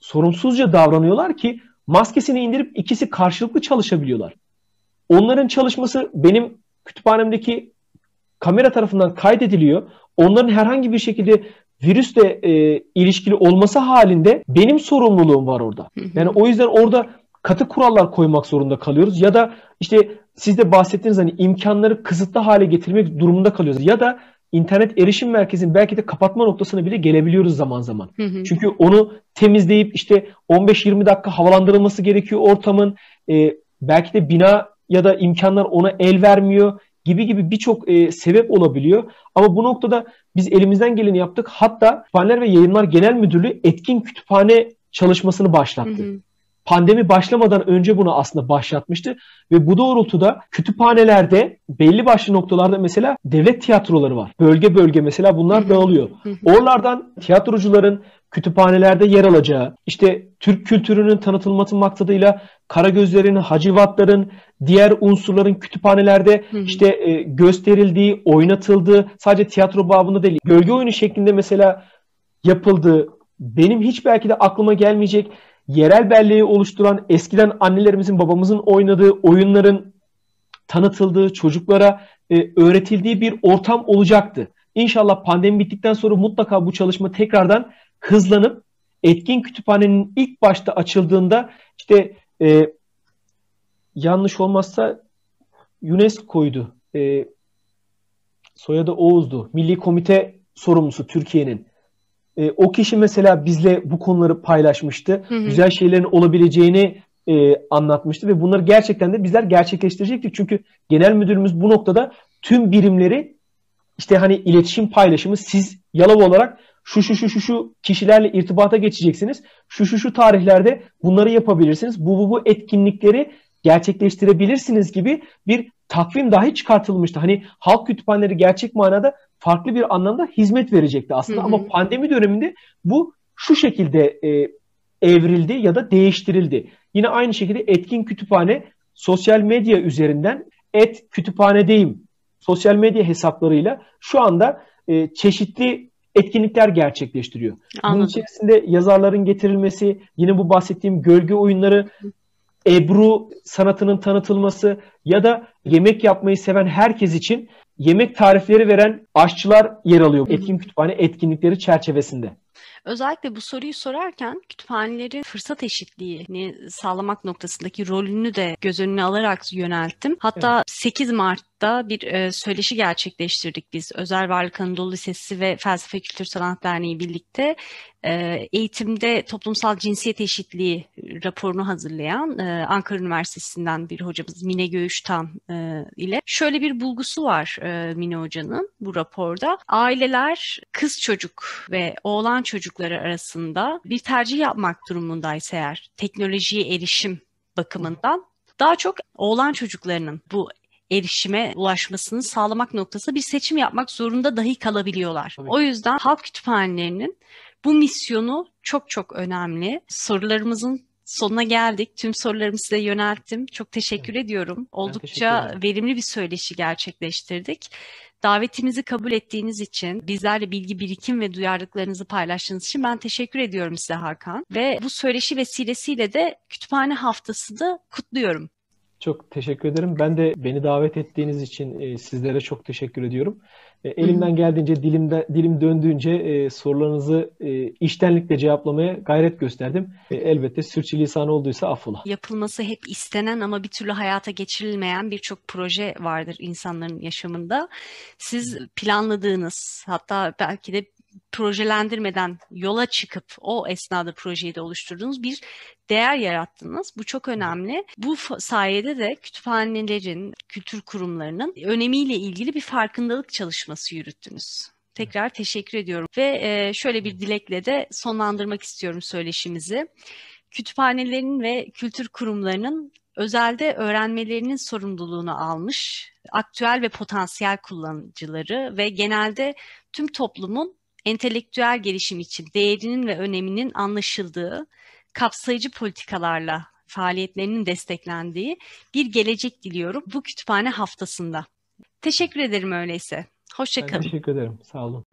sorumsuzca davranıyorlar ki maskesini indirip ikisi karşılıklı çalışabiliyorlar. Onların çalışması benim kütüphanemdeki kamera tarafından kaydediliyor. Onların herhangi bir şekilde virüsle e, ilişkili olması halinde benim sorumluluğum var orada. Yani o yüzden orada katı kurallar koymak zorunda kalıyoruz ya da işte siz de bahsettiğiniz hani imkanları kısıtlı hale getirmek durumunda kalıyoruz ya da internet erişim merkezinin belki de kapatma noktasına bile gelebiliyoruz zaman zaman. Hı hı. Çünkü onu temizleyip işte 15-20 dakika havalandırılması gerekiyor ortamın. E, belki de bina ya da imkanlar ona el vermiyor gibi gibi birçok e, sebep olabiliyor. Ama bu noktada biz elimizden geleni yaptık. Hatta Kütüphaneler ve Yayınlar Genel Müdürlüğü etkin kütüphane çalışmasını başlattı. Hı hı pandemi başlamadan önce bunu aslında başlatmıştı ve bu doğrultuda kütüphanelerde belli başlı noktalarda mesela devlet tiyatroları var. Bölge bölge mesela bunlar dağılıyor. Oralardan tiyatrocuların kütüphanelerde yer alacağı, işte Türk kültürünün tanıtılması maksadıyla Karagözlerin, Hacivatların, diğer unsurların kütüphanelerde işte e, gösterildiği, oynatıldığı, sadece tiyatro babında değil, gölge oyunu şeklinde mesela yapıldığı, benim hiç belki de aklıma gelmeyecek yerel belleği oluşturan eskiden annelerimizin babamızın oynadığı oyunların tanıtıldığı, çocuklara e, öğretildiği bir ortam olacaktı. İnşallah pandemi bittikten sonra mutlaka bu çalışma tekrardan hızlanıp etkin kütüphanenin ilk başta açıldığında işte e, yanlış olmazsa UNESCO'ydu. E, soyadı Oğuz'du. Milli Komite sorumlusu Türkiye'nin. E, o kişi mesela bizle bu konuları paylaşmıştı. Hı hı. Güzel şeylerin olabileceğini e, anlatmıştı ve bunları gerçekten de bizler gerçekleştirecektik. Çünkü genel müdürümüz bu noktada tüm birimleri işte hani iletişim paylaşımı siz Yalova olarak şu şu şu şu şu kişilerle irtibata geçeceksiniz. Şu şu şu tarihlerde bunları yapabilirsiniz. Bu bu bu etkinlikleri gerçekleştirebilirsiniz gibi bir takvim dahi çıkartılmıştı. Hani halk kütüphaneleri gerçek manada farklı bir anlamda hizmet verecekti aslında. Hı hı. Ama pandemi döneminde bu şu şekilde e, evrildi ya da değiştirildi. Yine aynı şekilde etkin kütüphane sosyal medya üzerinden et kütüphanedeyim sosyal medya hesaplarıyla şu anda e, çeşitli etkinlikler gerçekleştiriyor. Anladım. Bunun içerisinde yazarların getirilmesi, yine bu bahsettiğim gölge oyunları, Ebru sanatının tanıtılması ya da yemek yapmayı seven herkes için yemek tarifleri veren aşçılar yer alıyor etkin kütüphane etkinlikleri çerçevesinde. Özellikle bu soruyu sorarken kütüphanelerin fırsat eşitliğini sağlamak noktasındaki rolünü de göz önüne alarak yönelttim. Hatta evet. 8 Mart da bir e, söyleşi gerçekleştirdik biz. Özel Varlık Anadolu Lisesi ve Felsefe Kültür Sanat Derneği birlikte e, eğitimde toplumsal cinsiyet eşitliği raporunu hazırlayan e, Ankara Üniversitesi'nden bir hocamız Mine Göğüştan e, ile şöyle bir bulgusu var e, Mine Hoca'nın bu raporda. Aileler kız çocuk ve oğlan çocukları arasında bir tercih yapmak durumundaysa eğer teknolojiye erişim bakımından daha çok oğlan çocuklarının bu erişime ulaşmasını sağlamak noktasında bir seçim yapmak zorunda dahi kalabiliyorlar. O yüzden halk kütüphanelerinin bu misyonu çok çok önemli. Sorularımızın sonuna geldik. Tüm sorularımı size yönelttim. Çok teşekkür evet. ediyorum. Oldukça teşekkür verimli bir söyleşi gerçekleştirdik. Davetimizi kabul ettiğiniz için, bizlerle bilgi birikim ve duyarlılıklarınızı paylaştığınız için ben teşekkür ediyorum size Hakan. Ve bu söyleşi vesilesiyle de kütüphane haftası da kutluyorum. Çok teşekkür ederim. Ben de beni davet ettiğiniz için e, sizlere çok teşekkür ediyorum. E, elimden geldiğince, dilimde dilim döndüğünce e, sorularınızı e, iştenlikle cevaplamaya gayret gösterdim. E, elbette sürçülisan olduysa affola. Yapılması hep istenen ama bir türlü hayata geçirilmeyen birçok proje vardır insanların yaşamında. Siz planladığınız, hatta belki de projelendirmeden yola çıkıp o esnada projeyi de oluşturduğunuz bir değer yarattınız. Bu çok önemli. Bu sayede de kütüphanelerin, kültür kurumlarının önemiyle ilgili bir farkındalık çalışması yürüttünüz. Tekrar teşekkür ediyorum ve e, şöyle bir dilekle de sonlandırmak istiyorum söyleşimizi. Kütüphanelerin ve kültür kurumlarının özelde öğrenmelerinin sorumluluğunu almış aktüel ve potansiyel kullanıcıları ve genelde tüm toplumun entelektüel gelişim için değerinin ve öneminin anlaşıldığı kapsayıcı politikalarla faaliyetlerinin desteklendiği bir gelecek diliyorum bu kütüphane haftasında. Teşekkür ederim öyleyse. Hoşçakalın. Teşekkür ederim. Sağ olun.